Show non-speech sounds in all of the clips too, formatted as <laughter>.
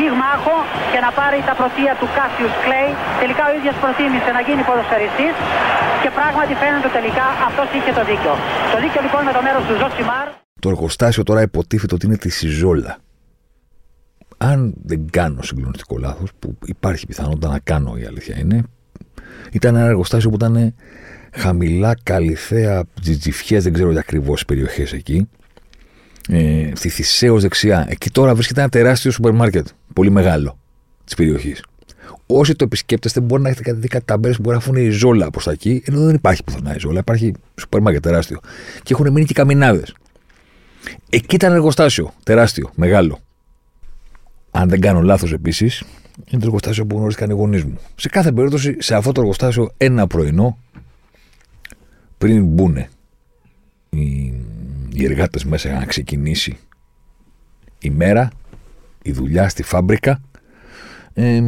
πυγμάχο και να πάρει τα πρωτεία του Κάσιους Κλέη. Τελικά ο ίδιος προτίμησε να γίνει ποδοσφαιριστής και πράγματι φαίνεται τελικά αυτός είχε το δίκιο. Το δίκιο λοιπόν με το μέρος του Ζωσιμάρ. Το εργοστάσιο τώρα υποτίθεται ότι είναι τη Σιζόλα. Αν δεν κάνω συγκλονιστικό λάθος, που υπάρχει πιθανότητα να κάνω η αλήθεια είναι, ήταν ένα εργοστάσιο που ήταν χαμηλά, Καλλιθέα, Τζιτζιφιές, δεν ξέρω για ακριβώς περιοχές εκεί ε, στη Θησέω δεξιά. Εκεί τώρα βρίσκεται ένα τεράστιο σούπερ μάρκετ. Πολύ μεγάλο της περιοχής. Όσοι το επισκέπτεστε, μπορεί να έχετε δει κάτι ταμπέλες που μπορεί να έχουν η ζόλα προς τα εκεί, ενώ δεν υπάρχει πουθενά η ζόλα. Υπάρχει σούπερ μάρκετ τεράστιο. Και έχουν μείνει και καμινάδες. Εκεί ήταν εργοστάσιο. Τεράστιο, μεγάλο. Αν δεν κάνω λάθος επίσης, είναι το εργοστάσιο που γνωρίστηκαν οι γονείς μου. Σε κάθε περίπτωση, σε αυτό το εργοστάσιο, ένα πρωινό, πριν μπουν οι οι εργάτες μέσα για να ξεκινήσει η μέρα, η δουλειά στη φάμπρικα. Ε,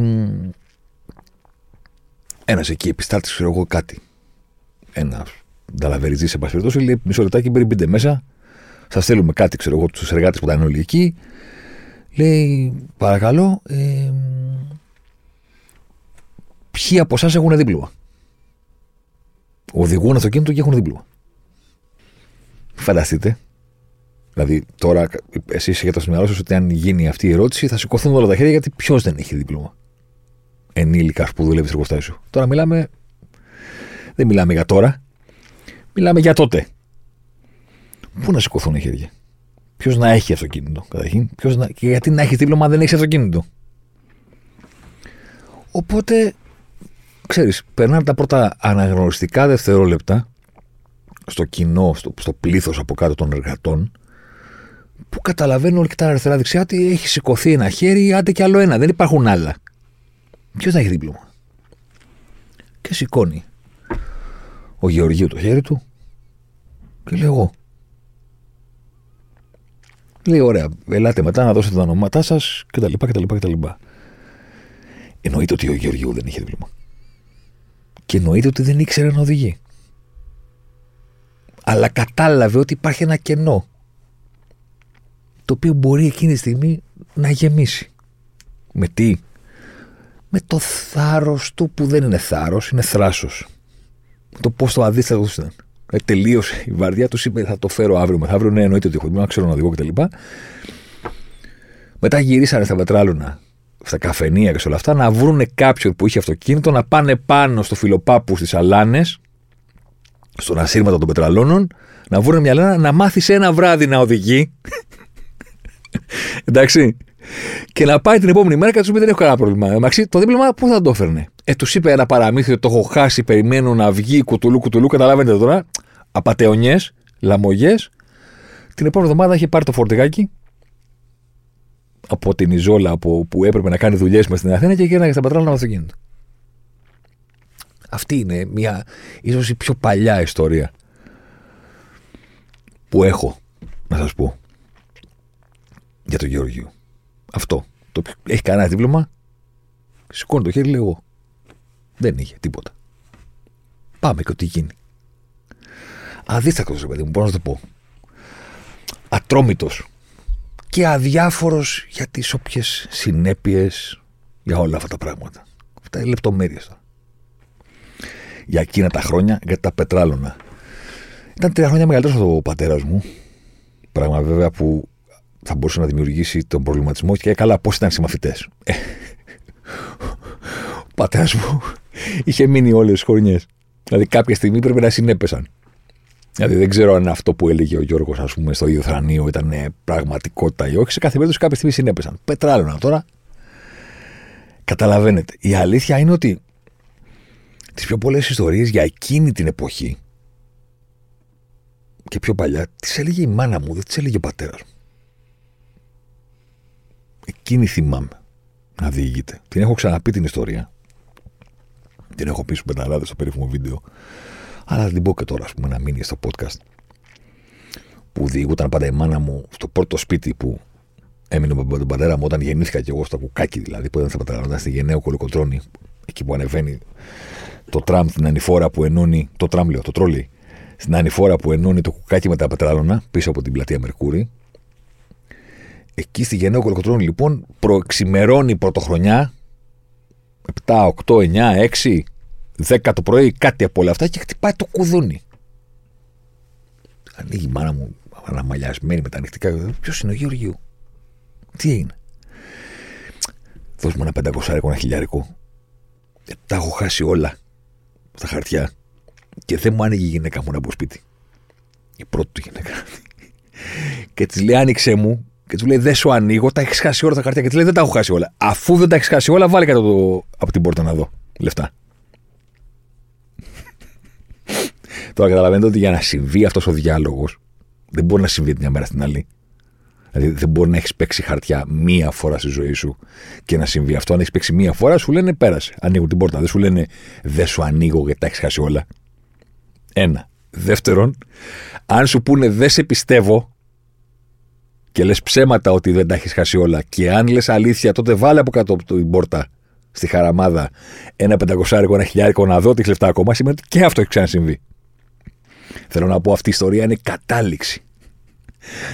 ένας εκεί επιστάτης, ξέρω εγώ κάτι. Ένα νταλαβεριζή σε πάση περιπτώσει, λέει μισό λεπτάκι πριν μπείτε μέσα, σας στέλνουμε κάτι, ξέρω εγώ, τους εργάτες που ήταν όλοι εκεί. Λέει, παρακαλώ, ε, ποιοι από εσάς έχουν δίπλωμα; Οδηγούν αυτοκίνητο και έχουν δίπλωμα. Φανταστείτε. Δηλαδή, τώρα εσεί έχετε στο μυαλό σα ότι αν γίνει αυτή η ερώτηση θα σηκωθούν όλα τα χέρια γιατί ποιος δεν έχει δίπλωμα. Ενήλικα που δουλεύεις στο εργοστάσιο. Τώρα μιλάμε. Δεν μιλάμε για τώρα. Μιλάμε για τότε. Πού να σηκωθούν οι χέρια; Ποιος να έχει αυτοκίνητο, καταρχήν; να... Και γιατί να έχεις δίπλωμα αν δεν έχεις αυτοκίνητο; Οπότε, ξέρεις, περνάνε τα πρώτα αναγνωριστικά δευτερόλεπτα στο κοινό, στο, στο πλήθος από κάτω των εργατών, που καταλαβαίνουν όλοι και τα αριστερά-δεξιά ότι έχει σηκωθεί ένα χέρι, άντε και άλλο ένα. Δεν υπάρχουν άλλα. Ποιος θα έχει δίπλωμα; Και σηκώνει ο Γεωργίου το χέρι του και λέει εγώ. Λέει ωραία, ελάτε μετά να δώσετε τα ονόματά σας κτλ. κτλ, κτλ. Εννοείται ότι ο Γεωργίου δεν είχε δίπλωμα. Και εννοείται ότι δεν ήξερε να οδηγεί αλλά κατάλαβε ότι υπάρχει ένα κενό το οποίο μπορεί εκείνη τη στιγμή να γεμίσει. Με τι; Με το θάρρος του που δεν είναι θάρρος, είναι θράσος. Το πώς το αντίστοιχος ήταν. Ε, τελείωσε η βαρδιά του, είπε θα το φέρω αύριο μεθαύριο. Ναι, εννοείται ότι έχω να ξέρω να οδηγώ κτλ. Μετά γυρίσανε στα πετράλωνα, στα καφενεία και σε όλα αυτά, να βρουν κάποιον που είχε αυτοκίνητο, να πάνε πάνω στο φιλοπάπου στις αλάνες στον ασύρματο των πετραλώνων, να βρουν μια λένα να μάθεις ένα βράδυ να οδηγεί. Εντάξει. Και να πάει την επόμενη μέρα και να του πει: Δεν έχω κανένα πρόβλημα. Μαξί, το δίπλωμα πού θα το έφερνε; Ε, τους είπε ένα παραμύθι ότι το έχω χάσει, περιμένω να βγει κουτουλού κουτουλού. Καταλαβαίνετε τώρα. Απαταιωνιέ, λαμογές. Την επόμενη εβδομάδα είχε πάρει το φορτηγάκι από την Ιζόλα που, που έπρεπε να κάνει δουλειές μες στην Αθήνα και γύρναγε στα πατράλα με αυτοκίνητο. Αυτή είναι μια ίσως η πιο παλιά ιστορία που έχω να σας πω για τον Γεωργίου. Αυτό. Το, έχει κανένα δίπλωμα, σηκώνει το χέρι, λέει εγώ. Δεν είχε τίποτα. Πάμε και ό,τι γίνει. Αδίστακτος, παιδί μου, μπορώ να το πω. Ατρόμητος και αδιάφορος για τις όποιες συνέπειες για όλα αυτά τα πράγματα. Αυτά είναι λεπτομέρειες τώρα για εκείνα τα χρόνια για τα πετράλωνα. Ήταν τρία χρόνια μεγαλύτερος από ο πατέρας μου. Πράγμα βέβαια που θα μπορούσε να δημιουργήσει τον προβληματισμό και καλά πώς ήταν συμμαθητές. Ε, ο πατέρας μου είχε μείνει όλες τις χρονιές. Δηλαδή κάποια στιγμή πρέπει να συνέπεσαν. Δηλαδή δεν ξέρω αν αυτό που έλεγε ο Γιώργος, ας πούμε, στο ίδιο θρανείο ήταν πραγματικότητα ή όχι. Σε κάθε περίπτωση κάποια στιγμή συνέπεσαν. Πετράλωνα τώρα. Καταλαβαίνετε. Η αλήθεια είναι ότι τις πιο πολλές ιστορίες για εκείνη την εποχή και πιο παλιά τις έλεγε η μάνα μου, δεν τις έλεγε ο πατέρας μου. Εκείνη θυμάμαι να διηγείται. Την έχω ξαναπεί την ιστορία. Την έχω πει στους πενταράδες στο περίφημο βίντεο. Αλλά την πω και τώρα, ας πούμε, να μείνει στο podcast. Που διηγούταν πάντα η μάνα μου στο πρώτο σπίτι που έμεινε με τον πατέρα μου όταν γεννήθηκα και εγώ στο κουκάκι δηλαδή. Που ήταν στα πατέρα στη Γενναίο Κολοκοτρόνη, εκεί που ανεβαίνει το τραμ, την ανηφόρα που ενώνει. Το τραμ, λέω, το τρόλι. Στην ανηφόρα που ενώνει το κουκάκι με τα πετράλωνα πίσω από την πλατεία Μερκούρη. Εκεί στη Γενναίο Κολοκοτρόνη λοιπόν προεξημερώνει πρωτοχρονιά 7, 8, 9, 6, 10 το πρωί, κάτι από όλα αυτά και χτυπάει το κουδούνι. Ανοίγει η μάνα μου αναμαλιασμένη με τα ανοιχτικά. Ποιος είναι ο Γεωργίου; Τι είναι. Δώσ' μου ένα 500 ένα χιλιάρικο. Ε, τα έχω χάσει όλα στα χαρτιά και δεν μου άνοιγε η γυναίκα μου να μπω σπίτι. Η πρώτη του γυναίκα. και της λέει: Άνοιξε μου. Και του λέει: Δεν σου ανοίγω, τα έχεις χάσει όλα τα χαρτιά. Και τη λέει: Δεν τα έχω χάσει όλα. Αφού δεν τα έχεις χάσει όλα, βάλε κάτω το... από την πόρτα να δω λεφτά. <laughs> Τώρα καταλαβαίνετε ότι για να συμβεί αυτός ο διάλογος δεν μπορεί να συμβεί την μια μέρα στην άλλη. Δηλαδή δεν μπορεί να έχεις παίξει χαρτιά μία φορά στη ζωή σου και να συμβεί αυτό. Αν έχεις παίξει μία φορά, σου λένε πέρασε. Ανοίγουν την πόρτα. Δεν σου λένε δεν σου ανοίγω γιατί τα έχεις χάσει όλα. Ένα. Δεύτερον, αν σου πούνε δεν σε πιστεύω και λες ψέματα ότι δεν τα έχεις χάσει όλα και αν λες αλήθεια, τότε βάλε από κάτω από την πόρτα στη χαραμάδα ένα πεντακοσάρικο, ένα χιλιάρικο να δω τις λεφτά ακόμα, σημαίνει ότι και αυτό έχει ξανασυμβεί. Θέλω να πω αυτή η ιστορία είναι κατάληξη.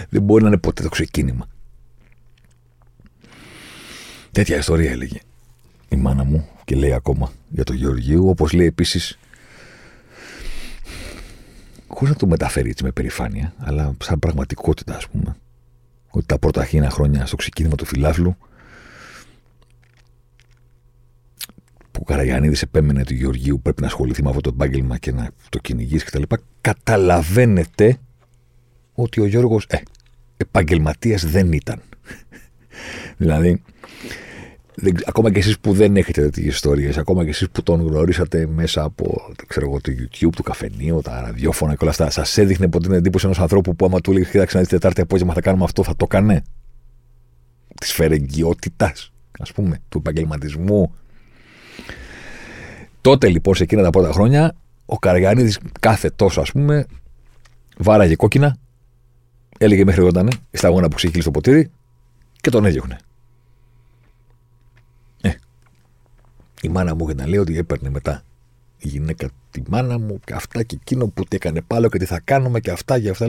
Δεν μπορεί να είναι ποτέ το ξεκίνημα. Τέτοια ιστορία έλεγε η μάνα μου και λέει ακόμα για τον Γεωργίου, όπως λέει επίσης χωρίς να το μεταφέρει έτσι με περηφάνεια, αλλά σαν πραγματικότητα ας πούμε, ότι τα πρώτα χίνα χρόνια στο ξεκίνημα του φιλάθλου που ο Καραγιανίδης επέμενε του Γεωργίου πρέπει να ασχοληθεί με αυτό το επάγγελμα και να το κυνηγήσει κτλ. Καταλαβαίνετε ότι ο Γιώργος ε, επαγγελματίας δεν ήταν. <laughs> δηλαδή, δεν, ακόμα και εσείς που δεν έχετε τέτοιες ιστορίες, ακόμα και εσείς που τον γνωρίσατε μέσα από ξέρω εγώ, το YouTube, το καφενείο, τα ραδιόφωνα και όλα αυτά, σας έδειχνε ποτέ την εντύπωση ενός ανθρώπου που άμα του έλεγες Κοίταξε να δεις Τετάρτη απόγευμα θα κάνουμε αυτό, θα το έκανε. Της φερεγγιότητας, ας πούμε, του επαγγελματισμού. Τότε λοιπόν σε εκείνα τα πρώτα χρόνια, ο Καραγιανίδη κάθε τόσο ας πούμε, βάραγε κόκκινα, έλεγε μέχρι όταν στα αγώνα που ξεχύλει στο ποτήρι και τον έδιωχνε. Η μάνα μου είχε να λέει ότι έπαιρνε μετά η γυναίκα τη μάνα μου και αυτά και εκείνο που τι έκανε πάλι και τι θα κάνουμε και αυτά και αυτά.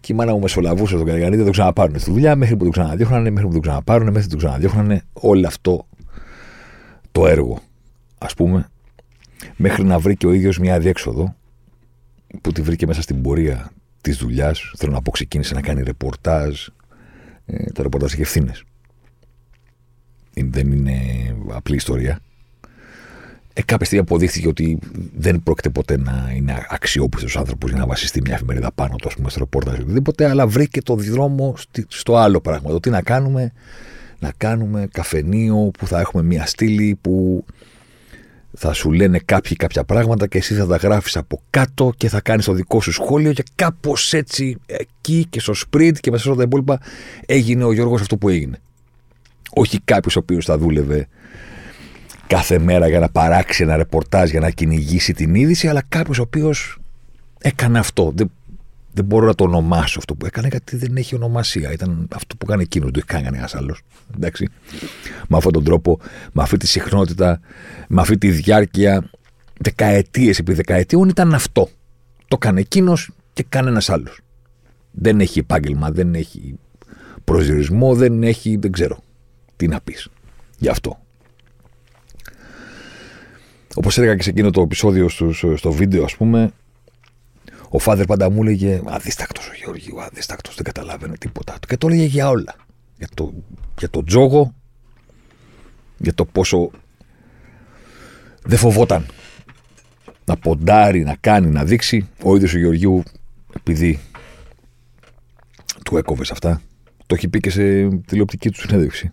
Και η μάνα μου μεσολαβούσε τον Καραγανίδη, δεν το ξαναπάρουν στη δουλειά μέχρι που το ξαναδιώχνανε, μέχρι που το ξαναπάρουν, μέχρι που το ξαναδιώχνανε. Όλο αυτό το έργο, ας πούμε, μέχρι να βρει και ο ίδιος μια διέξοδο που τη βρήκε μέσα στην πορεία της δουλειάς. Θέλω να πω, ξεκίνησε να κάνει ρεπορτάζ. Ε, το ρεπορτάζ είχε ευθύνες. Δεν είναι απλή ιστορία. Ε, κάποια στιγμή αποδείχθηκε ότι δεν πρόκειται ποτέ να είναι αξιόπιστος άνθρωπος για να βασιστεί μια εφημερίδα πάνω του, ας πούμε, στο ρεπόρταζ ή οτιδήποτε, αλλά βρήκε το δρόμο στο άλλο πράγμα. Το τι να κάνουμε, να κάνουμε καφενείο που θα έχουμε μια στήλη που θα σου λένε κάποιοι κάποια πράγματα και εσύ θα τα γράφεις από κάτω και θα κάνεις το δικό σου σχόλιο και κάπως έτσι εκεί και στο σπριντ και μέσα σε όλα τα υπόλοιπα έγινε ο Γιώργος αυτό που έγινε. Όχι κάποιος ο οποίος θα δούλευε κάθε μέρα για να παράξει ένα ρεπορτάζ για να κυνηγήσει την είδηση, αλλά κάποιος ο οποίος έκανε αυτό. Δεν, δεν μπορώ να το ονομάσω αυτό που έκανε, γιατί δεν έχει ονομασία. Ήταν αυτό που έκανε εκείνος, δεν το έχει κάνει κανένας άλλος. Εντάξει. Με αυτόν τον τρόπο, με αυτή τη συχνότητα, με αυτή τη διάρκεια δεκαετίες επί δεκαετίων ήταν αυτό. Το έκανε εκείνος και κανένας άλλος. Δεν έχει επάγγελμα, δεν έχει προσδιορισμό, δεν έχει, δεν ξέρω τι να πεις γι' αυτό. Όπως έλεγα και σε εκείνο το επεισόδιο στο, στο βίντεο, ας πούμε, ο Φάδερ πάντα μου έλεγε Αδίστακτος ο Γεωργίου, αδίστακτος, δεν καταλάβαινε τίποτα. Και το έλεγε για όλα. Για το, για το τζόγο, για το πόσο δεν φοβόταν να ποντάρει, να κάνει, να δείξει. Ο ίδιος ο Γεωργίου, επειδή του έκοβε αυτά, το έχει πει και σε τηλεοπτική του συνέντευξη.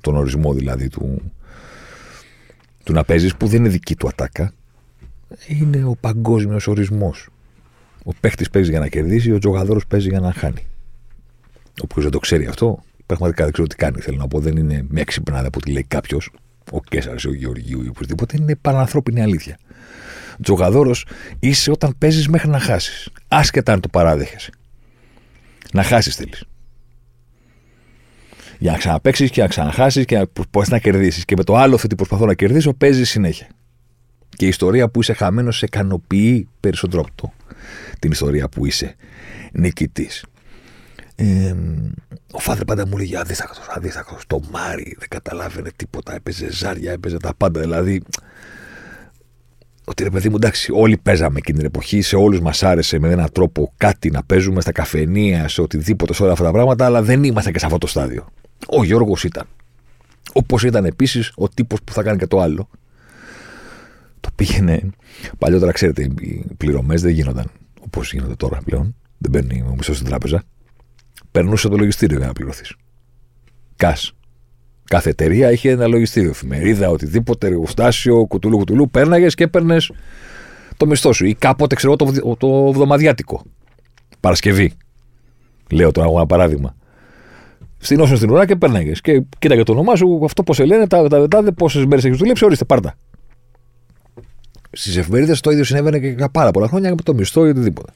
Τον ορισμό δηλαδή του, του να παίζεις που δεν είναι δική του ατάκα. Είναι ο παγκόσμιος ορισμός. Ο παίχτης παίζει για να κερδίσει, ο τζογαδόρος παίζει για να χάνει. Όποιος δεν το ξέρει αυτό, πραγματικά δεν ξέρω τι κάνει. Θέλω να πω, δεν είναι με έξυπνάδα που τη λέει κάποιος. ο Κέσσαρ ή ο Γεωργίου ή οπωσδήποτε, είναι πανανθρώπινη αλήθεια. Τζογαδόρος είσαι όταν παίζεις μέχρι να χάσεις. Άσχετα αν το παράδεχεσαι. Να χάσεις θέλεις. Για να ξαναπέξει και να ξαναχάσεις και να προσπαθεί να κερδίσεις. Και με το άλλο ότι προσπαθώ να κερδίσω, παίζει συνέχεια. Και η ιστορία που είσαι χαμένος σε ικανοποιεί περισσότερο από το. Την ιστορία που είσαι νικητής. Ε, ο Φάδρε πάντα μου λέγει αδίστακτο, αδίστακτο. Το Μάρι δεν καταλάβαινε τίποτα. Έπαιζε ζάρια, έπαιζε τα πάντα. Δηλαδή, ότι ρε παιδί μου, εντάξει, όλοι παίζαμε εκείνη την εποχή. Σε όλους μας άρεσε με έναν τρόπο κάτι να παίζουμε στα καφενεία, σε οτιδήποτε, σε όλα αυτά τα πράγματα, αλλά δεν ήμασταν και σε αυτό το στάδιο. Ο Γιώργος ήταν. Όπως ήταν επίσης ο τύπος που θα κάνει και το άλλο. Το πήγαινε. Παλιότερα, ξέρετε, οι πληρωμές δεν γίνονταν όπως γίνονται τώρα πλέον. Δεν μπαίνει ο μισθό στην τράπεζα. Περνούσε το λογιστήριο για να πληρωθείς. Κας. Κάθε εταιρεία είχε ένα λογιστήριο. Εφημερίδα, οτιδήποτε, εργοστάσιο, κουτουλού, κουτουλού. Πέρναγες και έπαιρνες το μισθό σου. Ή κάποτε, ξέρω το, το εβδομαδιάτικο. Παρασκευή. Λέω τώρα ένα παράδειγμα. Στην όσο στην ουρά και πέρναγε. Και κοίταγε το όνομά σου, αυτό πώς σε λένε, τα τα πόσες μέρες έχεις δουλέψει, ορίστε, πάρτα. Στις εφημερίδες το ίδιο συνέβαινε και για πάρα πολλά χρόνια με το μισθό ή οτιδήποτε.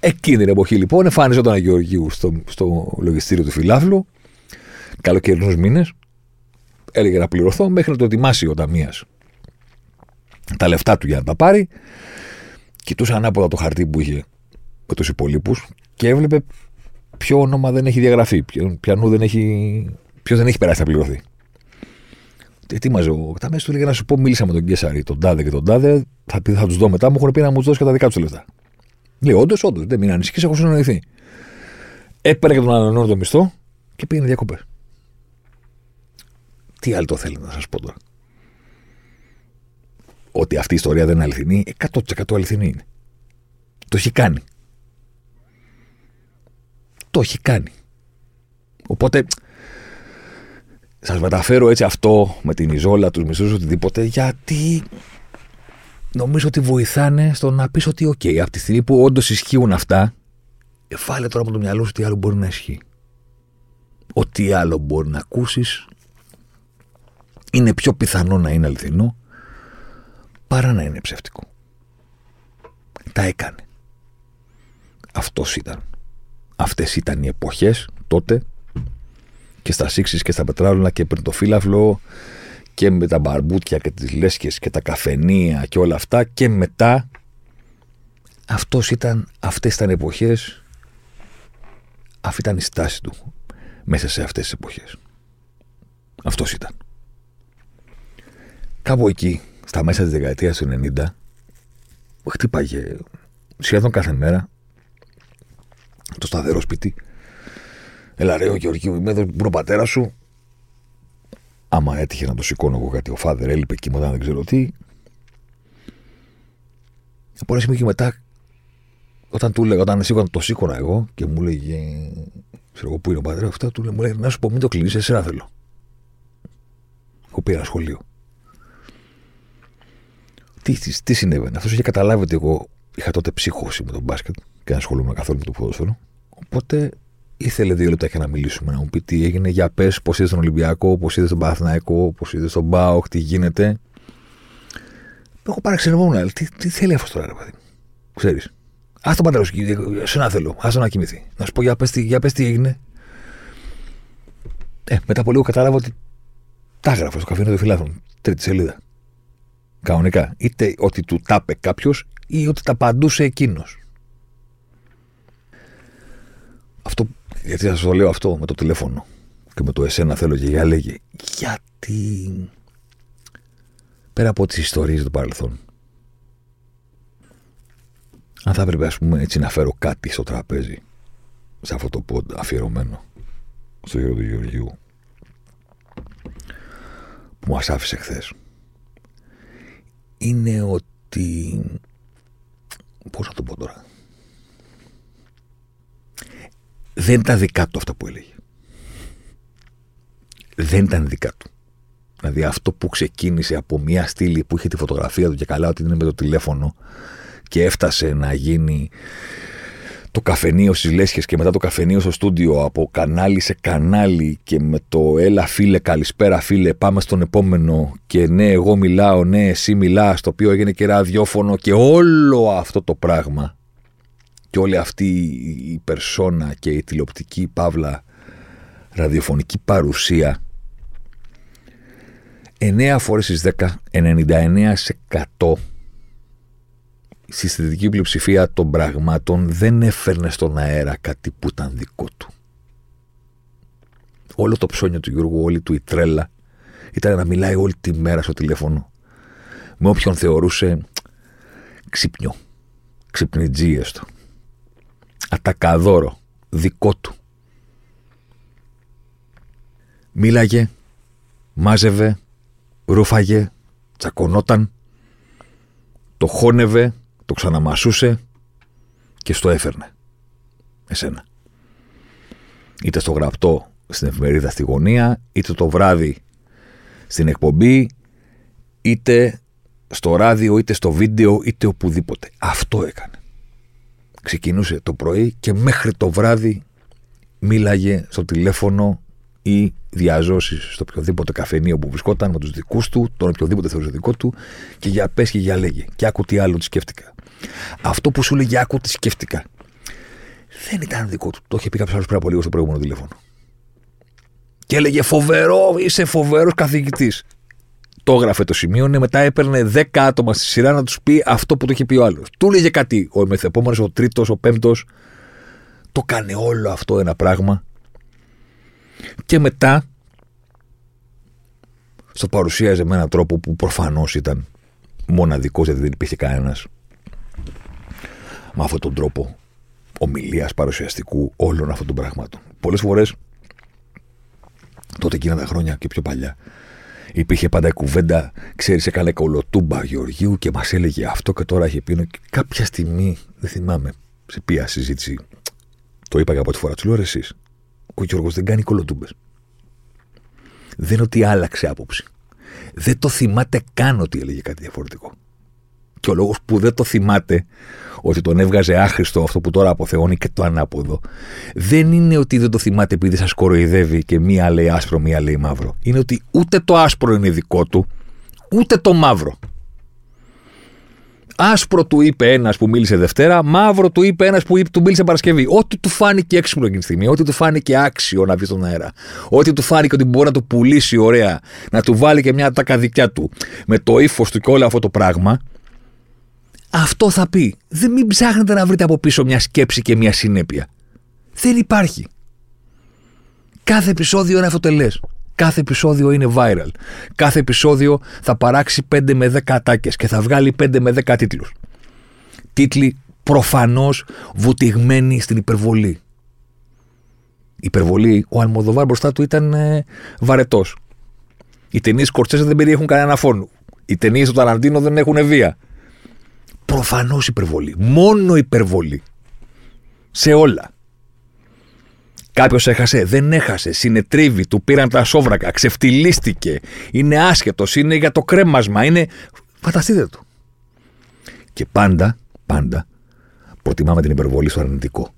Εκείνη την εποχή λοιπόν εμφάνιζε ο Γεωργίου στο, στο λογιστήριο του Φιλάφλου, καλοκαιρινούς μήνες, έλεγε να πληρωθώ μέχρι να το ετοιμάσει ο ταμεία τα λεφτά του για να τα πάρει. Κοιτούσε ανάποδα το χαρτί που είχε με τους υπολείπους και έβλεπε ποιο όνομα δεν έχει διαγραφεί, ποιανού δεν έχει, ποιος δεν έχει περάσει να πληρωθεί. Ετοίμαζε ο Ταμέα του, έλεγε να σου πω: Μίλησα με τον Κέσσαρη, τον Τάδε και τον Τάδε. Θα, θα τους δω μετά. Μου έχουν πει να μου δώσει και τα δικά τους λεφτά. Λέει: Όντως, όντως, δεν μην ανησυχεί, έχω συνοηθεί. Έπαιρνε και τον ανανεώνει το μισθό και πήγαινε διακοπές. Τι άλλο το θέλει να σας πω τώρα. Ότι αυτή η ιστορία δεν είναι αληθινή, 100% αληθινή είναι. Το έχει κάνει. Το έχει κάνει. Οπότε σας μεταφέρω έτσι αυτό με την Ιζόλα, τους μισθού, οτιδήποτε, γιατί νομίζω ότι βοηθάνε στο να πεις ότι, OK, από τη στιγμή που όντως ισχύουν αυτά, βάλε τώρα με το μυαλό σου τι άλλο μπορεί να ισχύει. Ό,τι άλλο μπορεί να ακούσεις είναι πιο πιθανό να είναι αληθινό παρά να είναι ψεύτικο. Τα έκανε. Αυτός ήταν. Αυτές ήταν οι εποχές τότε και στα σύξεις και στα πετράλωνα και πριν το φύλαυλο και με τα μπαρμπούτια και τις λέσχες και τα καφενεία και όλα αυτά και μετά αυτός ήταν, αυτές ήταν εποχές αυτή ήταν η στάση του μέσα σε αυτές τις εποχές. Αυτός ήταν. Κάπου εκεί, στα μέσα της δεκαετίας του 90, χτύπαγε σχεδόν κάθε μέρα το σταθερό σπίτι. Έλα ρε ο Γεωργίου, είμαι εδώ που πατέρας σου. Άμα έτυχε να το σηκώνω εγώ κάτι, ο φάδερ έλειπε εκεί μετά δεν ξέρω τι. Από ένα σημείο και μετά, όταν του λέγα, όταν σήκωνα, το σήκωνα εγώ και μου λέγε, ξέρω εγώ που είναι ο πατέρας, αυτά του λέει, μου λέει, να σου πω, μην το κλείσεις, εσένα θέλω. Έχω πει ένα σχολείο. Τι, τι, τι συνέβαινε. Αυτός είχε καταλάβει ότι εγώ είχα τότε ψύχωση με τον μπάσκετ και δεν ασχολούμαι καθόλου με το ποδόσφαιρο. Οπότε ήθελε δύο λεπτά για να μιλήσουμε, να μου πει τι έγινε. Για πες, πώς είδες τον Ολυμπιακό, πώς είδες τον Παναθηναϊκό, πώς είδες τον Μπάοκ, τι γίνεται. Έχω παραξενευόμουν. Τι, τι θέλει αυτό τώρα, ρε παιδί. Ξέρεις. Α τον πατέρα σου, σε να θέλω. Α τον να κοιμηθεί. Να σου πω για πες τι, τι έγινε. Ε, μετά από λίγο κατάλαβα ότι τα έγραφε στο καφέ του φιλάθλων. Τρίτη σελίδα. Κανονικά. Είτε ότι του τάπε κάποιος ή ότι τα παντούσε εκείνος. Αυτό, γιατί σας το λέω αυτό με το τηλέφωνο και με το εσένα θέλω και για λέγε. Γιατί πέρα από τις ιστορίες του παρελθόν αν θα έπρεπε ας πούμε έτσι να φέρω κάτι στο τραπέζι σε αυτό το πόντ αφιερωμένο στο γύρο του Γεωργιού που μας άφησε χθες είναι ότι. Πώς να το πω τώρα. Δεν ήταν δικά του αυτά που έλεγε. Δεν ήταν δικά του. Δηλαδή αυτό που ξεκίνησε από μια στήλη που είχε τη φωτογραφία του και καλά ότι είναι με το τηλέφωνο και έφτασε να γίνει το καφενείο στις Λέσχες και μετά το καφενείο στο στούντιο από κανάλι σε κανάλι και με το έλα φίλε, καλησπέρα φίλε, πάμε στον επόμενο και ναι, εγώ μιλάω, ναι, εσύ μιλάς, το οποίο έγινε και ραδιόφωνο και όλο αυτό το πράγμα. Και όλη αυτή η περσόνα και η τηλεοπτική παύλα ραδιοφωνική παρουσία. 9 φορές στις 10, 99% στη συστατική πλειοψηφία των πραγμάτων δεν έφερνε στον αέρα κάτι που ήταν δικό του. Όλο το ψώνιο του Γιώργου, όλη του η τρέλα, ήταν να μιλάει όλη τη μέρα στο τηλέφωνο με όποιον θεωρούσε ξύπνιο, ξυπνητζή έστω, ατακαδόρο, δικό του. Μίλαγε, μάζευε, ρούφαγε, τσακωνόταν, το χώνευε, το ξαναμασούσε και στο έφερνε. Εσένα. Είτε στο γραπτό στην εφημερίδα στη γωνία, είτε το βράδυ στην εκπομπή, είτε στο ράδιο, είτε στο βίντεο, είτε οπουδήποτε. Αυτό έκανε. Ξεκινούσε το πρωί και μέχρι το βράδυ μίλαγε στο τηλέφωνο ή διαζώσεις στο οποιοδήποτε καφενείο που βρισκόταν με τους δικούς του, τον οποιοδήποτε θεωρούσε δικό του και για πες και για λέγε. Και άκου τι άλλο τη σκέφτηκα. Αυτό που σου λέγε, άκου τι σκέφτηκα. Δεν ήταν δικό του. Το είχε πει κάποιος άλλος πριν από λίγο στο προηγούμενο τηλέφωνο. Και έλεγε φοβερό, είσαι φοβερός καθηγητής. Το έγραφε, το σημείωνε, μετά έπαιρνε 10 άτομα στη σειρά να τους πει αυτό που το είχε πει ο άλλος. Του λέγε κάτι. Ο μεθεπόμενος, ο τρίτος, ο πέμπτος. Το κάνει όλο αυτό ένα πράγμα. Και μετά στο παρουσίαζε με έναν τρόπο που προφανώς ήταν μοναδικός, γιατί δεν υπήρχε κανένας με αυτόν τον τρόπο ομιλίας παρουσιαστικού όλων αυτών των πραγμάτων. Πολλές φορές, τότε εκείνα τα χρόνια και πιο παλιά, υπήρχε πάντα η κουβέντα, ξέρεις, έκανε κολοτούμπα Γεωργίου και μας έλεγε αυτό και τώρα έχει πει. Και κάποια στιγμή, δεν θυμάμαι σε ποια συζήτηση, το είπα για πρώτη φορά, του λέω εσείς. Ο Γιώργος δεν κάνει κολοτούμπες. Δεν είναι ότι άλλαξε άποψη. Δεν το θυμάται καν ότι έλεγε κάτι διαφορετικό. Και ο λόγος που δεν το θυμάται ότι τον έβγαζε άχρηστο αυτό που τώρα αποθεώνει και το ανάποδο, δεν είναι ότι δεν το θυμάται επειδή σας κοροϊδεύει και μία λέει άσπρο, μία λέει μαύρο. Είναι ότι ούτε το άσπρο είναι δικό του, ούτε το μαύρο. Άσπρο του είπε ένας που μίλησε Δευτέρα, μαύρο του είπε ένας που του μίλησε Παρασκευή. Ό,τι του φάνηκε έξυπνο εκείνη τη στιγμή, ό,τι του φάνηκε άξιο να βγει στον αέρα, ό,τι του φάνηκε ότι μπορεί να το πουλήσει ωραία, να του βάλει και μια τάκα δικιά του, με το ύφος του και όλο αυτό το πράγμα, αυτό θα πει. Δεν μην ψάχνετε να βρείτε από πίσω μια σκέψη και μια συνέπεια. Δεν υπάρχει. Κάθε επεισόδιο είναι αυτοτελές. Κάθε επεισόδιο είναι viral. Κάθε επεισόδιο θα παράξει 5 με 10 ατάκες και θα βγάλει 5 με 10 τίτλους. Τίτλοι προφανώς βουτυγμένοι στην υπερβολή. Υπερβολή, ο Αλμοδοβάρ μπροστά του ήταν ε, βαρετός. Οι ταινίες Κορτσέζα δεν περιέχουν κανένα φόνο. Οι ταινίες του Ταραντίνο δεν έχουν βία. Προφανώς υπερβολή. Μόνο υπερβολή. Σε όλα. Κάποιος έχασε, δεν έχασε, συνετρίβει, του πήραν τα σόβρακα, ξεφτυλίστηκε, είναι άσχετος, είναι για το κρέμασμα, είναι. Φανταστείτε το. Και πάντα, πάντα προτιμάμε την υπερβολή στο αρνητικό.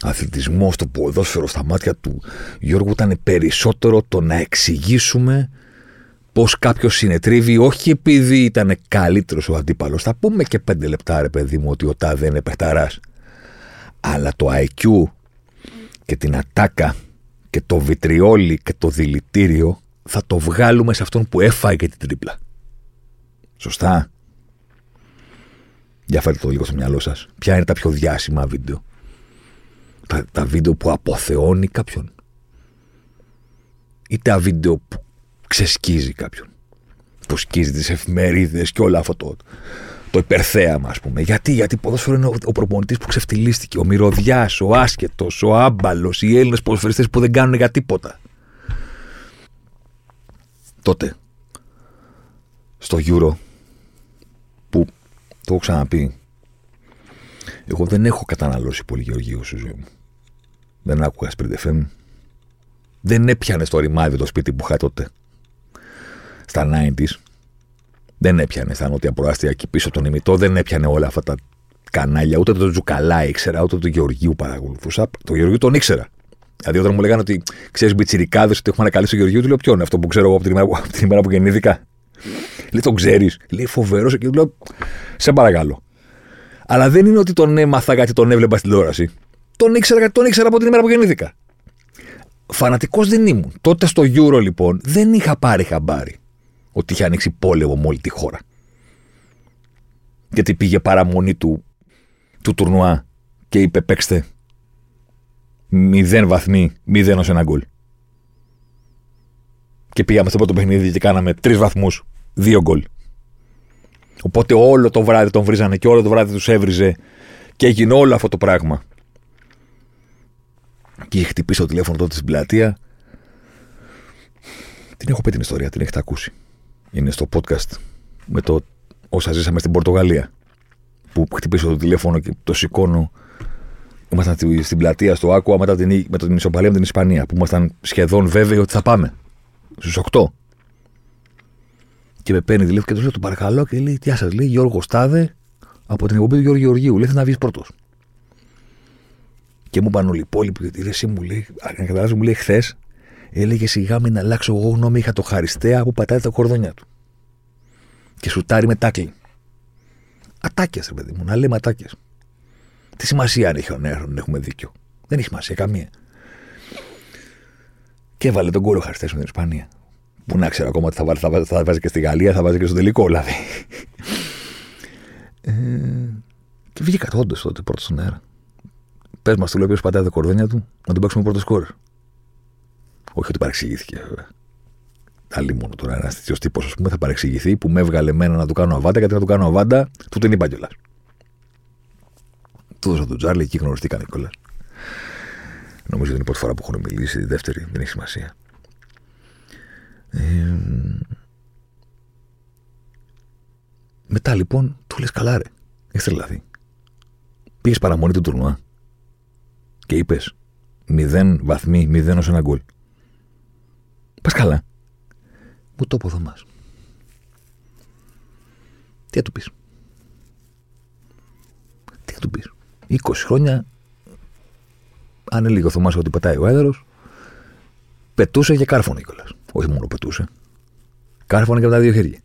Αθλητισμός στο ποδόσφαιρο στα μάτια του Γιώργου ήταν περισσότερο το να εξηγήσουμε πώ κάποιος συνετρίβει, όχι επειδή ήταν καλύτερος ο αντίπαλος. Θα πούμε και πέντε λεπτά, ρε παιδί μου, ότι ο Τάδε είναι παιχταράς. Αλλά το IQ και την ατάκα και το βιτριόλι και το δηλητήριο θα το βγάλουμε σε αυτόν που έφαγε την τρίπλα. Σωστά. Για φέρτε το λίγο στο μυαλό σας. Ποια είναι τα πιο διάσημα βίντεο; Τα, τα βίντεο που αποθεώνει κάποιον. Ή τα βίντεο που ξεσκίζει κάποιον. Που σκίζει τις εφημερίδες και όλα αυτό το, το υπερθέαμα, ας πούμε. Γιατί, γιατί ποδόσφαιρο είναι ο, ο προπονητής που ξεφτυλίστηκε, ο μυρωδιάς, ο άσχετο, ο άμπαλος, οι Έλληνες ποδοσφαιριστές που δεν κάνουν για τίποτα. Τότε, στο Euro, που το έχω ξαναπεί, εγώ δεν έχω καταναλώσει πολύ Γεωργίου στη ζωή μου. Δεν άκουγα Sprint FM. Δεν έπιανε στο ρημάδι το σπίτι που είχα τότε στα 90s. Δεν έπιανε στα νότια προάστια εκεί πίσω τον ημιτό, δεν έπιανε όλα αυτά τα κανάλια, ούτε το Τζουκαλά ήξερα, ούτε το Γεωργίου παρακολουθούσα. Το Γεωργίου τον ήξερα. Δηλαδή, όταν μου λέγανε ότι ξέρεις μπιτσιρικάδες ότι έχουμε ανακαλύψει το Γεωργίου, του λέω Ποιο είναι αυτό που ξέρω εγώ από την ημέρα, από την ημέρα που γεννήθηκα; Λέει, τον ξέρεις. Λέει, φοβερός. Και του λέω, Σε παρακαλώ. Αλλά δεν είναι ότι τον έμαθα γιατί τον έβλεπα στην τηλεόραση. Τον ήξερα γιατί τον ήξερα από την ημέρα που γεννήθηκα. Φανατικός δεν ήμουν. Τότε στο Euro λοιπόν δεν είχα πάρει χαμπάρι ότι είχε ανοίξει πόλεμο με όλη τη χώρα. Γιατί πήγε παραμονή του, του τουρνουά και είπε παίξτε μηδέν βαθμοί, μηδέν ως ένα γκολ. Και πήγαμε στο πρώτο παιχνίδι και κάναμε τρεις βαθμούς, δύο γκολ. Οπότε όλο το βράδυ τον βρίζανε και όλο το βράδυ τους έβριζε και έγινε όλο αυτό το πράγμα. Και είχε χτυπήσει το τηλέφωνο τότε στην πλατεία. Την έχω πει την ιστορία, την έχετε ακούσει. Είναι στο podcast με το όσα ζήσαμε στην Πορτογαλία. Που χτυπήσω το τηλέφωνο και το σηκώνω. Ήμασταν στην πλατεία στο Άκουα μετά την, με την ισοπαλία με την Ισπανία. Που ήμασταν σχεδόν βέβαιοι ότι θα πάμε. Στους 8. Και με παίρνει τηλέφωνο και του λέω: Το παρακαλώ και λέει: Τι σας λέει, Γιώργος Στάδε από την εκπομπή του Γιώργου Γεωργίου. Λέει: να βγεις πρώτος. Και μου είπαν όλοι οι υπόλοιποι, γιατί ρε, εσύ μου λέει, να καταλάβει, μου λέει χθες, έλεγε σιγά μην αλλάξω εγώ γνώμη, είχα το χαριστέα που πατάει τα κορδόνια του. Και σουτάρει με τάκλι. Ατάκε, ρε παιδί μου, να λέμε ατάκε. Τι σημασία αν έχει ο νέος, να έχουμε δίκιο. Δεν έχει σημασία καμία. Και έβαλε τον κόρο χαριστέ με την Ισπανία. Που να ξέρω ακόμα ότι θα, βάλει, θα, θα βάζει και στη Γαλλία, θα βάζει και στο τελικό, δηλαδή. ε, και βγήκα όντως τότε πρώτος στον αέρα. Πες μας, του λέει ποιο πατάει τα κορδόνια του, να τον παίξουμε πρώτο σκόρ. Όχι ότι παρεξηγήθηκε, βέβαια. Άλλη μόνο τώρα ένας τέτοιος τύπος, ας πούμε, θα παρεξηγηθεί που με έβγαλε εμένα να του κάνω αβάντα, γιατί να του κάνω αβάντα, του την είπα κιόλας. Του δώσα τον Τζάρλι, εκεί γνωριστήκαν κιόλας. Νομίζω ότι είναι η πρώτη φορά που έχουν μιλήσει, η δεύτερη, δεν έχει σημασία. Ε, μετά λοιπόν του λες καλά, ρε. Έχει τρελαθεί. Πήγες παραμονή του τουρνουά και είπες μηδέν βαθμοί, μηδέν ως ένα γκολ. Πας καλά. Μου το πω μας. Τι θα του πεις; Τι θα του πεις; 20 χρόνια, αν έλεγε ο Θωμάς ότι πετάει ο έδερο, πετούσε και κάρφωνε κιόλας. Όχι μόνο πετούσε. Κάρφωνε και από τα δύο χέρια.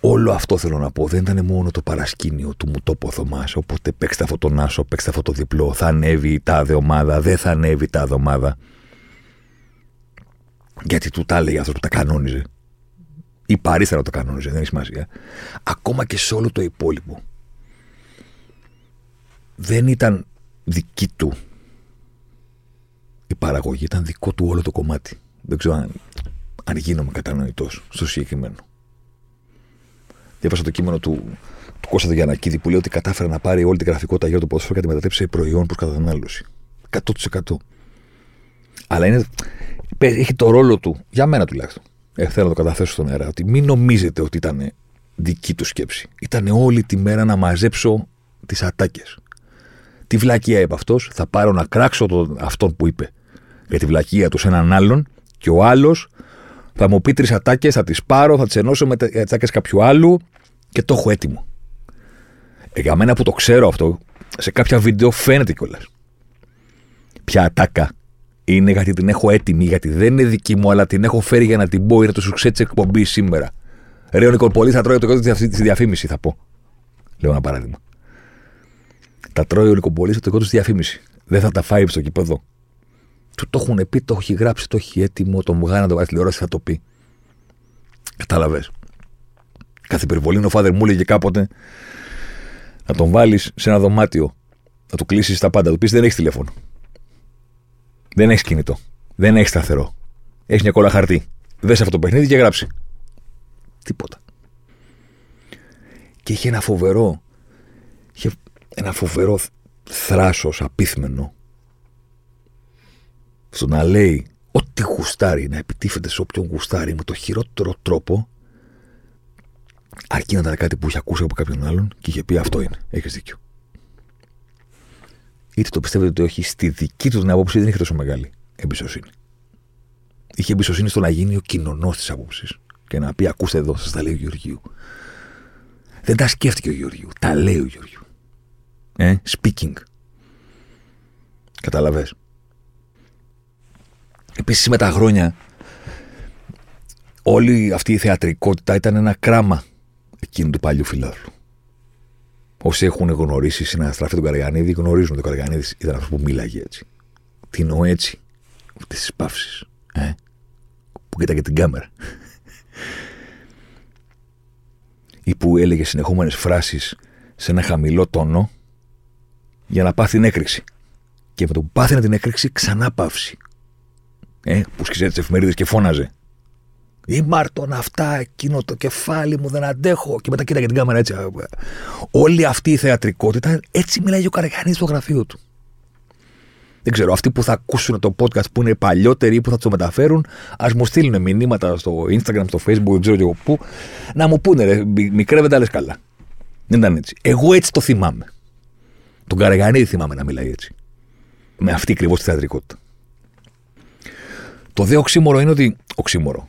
Όλο αυτό θέλω να πω. Δεν ήταν μόνο το παρασκήνιο του μου το πω Θωμάς. Οπότε παίξτε αυτό τον άσο, παίξτε αυτό το διπλό. Θα ανέβει η τάδε ομάδα, δεν θα ανέβει η τάδε ομάδα. Γιατί του τα έλεγε αυτό που τα κανόνιζε. Ή παρήθερα το κανόνιζε, δεν έχει σημασία. Ακόμα και σε όλο το υπόλοιπο. Δεν ήταν δική του η παραγωγή, ήταν δικό του όλο το κομμάτι. Δεν ξέρω αν, αν γίνομαι κατανοητός στο συγκεκριμένο. Διάβασα το κείμενο του, του Κώστα Γιανακίδη που λέει ότι κατάφερε να πάρει όλη την γραφικότητα για το ποδόσφαιρο και να τη μετατρέψει σε προϊόν προς κατανάλωση. 100%. Αλλά είναι, έχει το ρόλο του, για μένα τουλάχιστον. Ε, θέλω να το καταθέσω στον αέρα, ότι μην νομίζετε ότι ήταν δική του σκέψη. Ήταν όλη τη μέρα να μαζέψω τις ατάκες. Τι βλακεία είπε αυτός, θα πάρω να κράξω τον, αυτόν που είπε για τη βλακεία του σε έναν άλλον και ο άλλος θα μου πει τρεις ατάκες, θα τις πάρω, θα τις ενώσω με τι ατάκες κάποιου άλλου και το έχω έτοιμο. Ε, για μένα που το ξέρω αυτό, σε κάποια βίντεο φαίνεται κιόλας. Ποια ατάκα είναι γιατί την έχω έτοιμη, γιατί δεν είναι δική μου, αλλά την έχω φέρει για να την πω. Είναι το σουξέ της εκπομπής σήμερα. Ρε, ο Νικολπολί θα τρώει το κόντο τη διαφήμιση, θα πω. Λέω ένα παράδειγμα. Τα τρώει ο Νικολπολί το κόντο τη διαφήμιση. Δεν θα τα φάει στο κήπεδο. Του το έχουν πει, το έχει γράψει, το έχει έτοιμο, το μου να το βάλει τηλεόραση, θα το πει. Κατάλαβες. Κάθε υπερβολή ο φάδερ μου έλεγε κάποτε να τον βάλεις σε ένα δωμάτιο, να του κλείσεις τα πάντα. Του πεις δεν έχεις τηλέφωνο. Δεν έχεις κινητό. Δεν έχεις σταθερό. Έχεις μια κόλλα χαρτί. Δες αυτό το παιχνίδι και γράψει. Τίποτα. Και είχε ένα φοβερό. Είχε ένα φοβερό θράσος απίθμενο στο να λέει ό,τι γουστάρει, να επιτίθεται σε όποιον γουστάρει με το χειρότερο τρόπο, αρκεί να ήταν κάτι που είχε ακούσει από κάποιον άλλον και είχε πει αυτό είναι. Έχεις δίκιο. Είτε το πιστεύετε ότι όχι, στη δική τους την άποψη δεν είχε τόσο μεγάλη εμπιστοσύνη. Είχε εμπιστοσύνη στο να γίνει ο κοινωνός της άποψης και να πει: Ακούστε εδώ, σας τα λέει ο Γεωργίου. Δεν τα σκέφτηκε ο Γεωργίου. Τα λέει ο Γεωργίου. Ε, speaking. Καταλαβες. Επίσης με τα χρόνια όλη αυτή η θεατρικότητα ήταν ένα κράμα εκείνου του παλιού φιλάθλου. Όσοι έχουν γνωρίσει συναστραφή τον Καραγανίδη, γνωρίζουν ότι ο Καραγανίδη ήταν αυτός που μίλαγε έτσι. Τι εννοώ έτσι, αυτέ τις παύσει. Ε; Που κοίταγε την κάμερα. ή που έλεγε συνεχόμενες φράσεις σε ένα χαμηλό τόνο για να πάθει την έκρηξη. Και με το που πάθαινε την έκρηξη, ξανά παύση. Ε, που σκιζέ τις εφημερίδες και φώναζε. Ή Μάρτον, αυτά, εκείνο το κεφάλι μου δεν αντέχω. Και μετά κοίταγε την κάμερα έτσι. Όλη αυτή η θεατρικότητα, έτσι μιλάει ο Καραγιάννης στο γραφείο του. Δεν ξέρω, αυτοί που θα ακούσουν το podcast που είναι παλιότεροι ή που θα το μεταφέρουν, ας μου στείλουν μηνύματα στο Instagram, στο Facebook, δεν ξέρω εγώ πού, να μου πούνε, ρε, μικρέ άλλε καλά. Δεν ήταν έτσι. Εγώ έτσι το θυμάμαι. Τον Καραγιάννη θυμάμαι να μιλάει έτσι. Με αυτή ακριβώς τη θεατρικότητα. Το δε οξύμορο είναι ότι. Οξύμορο.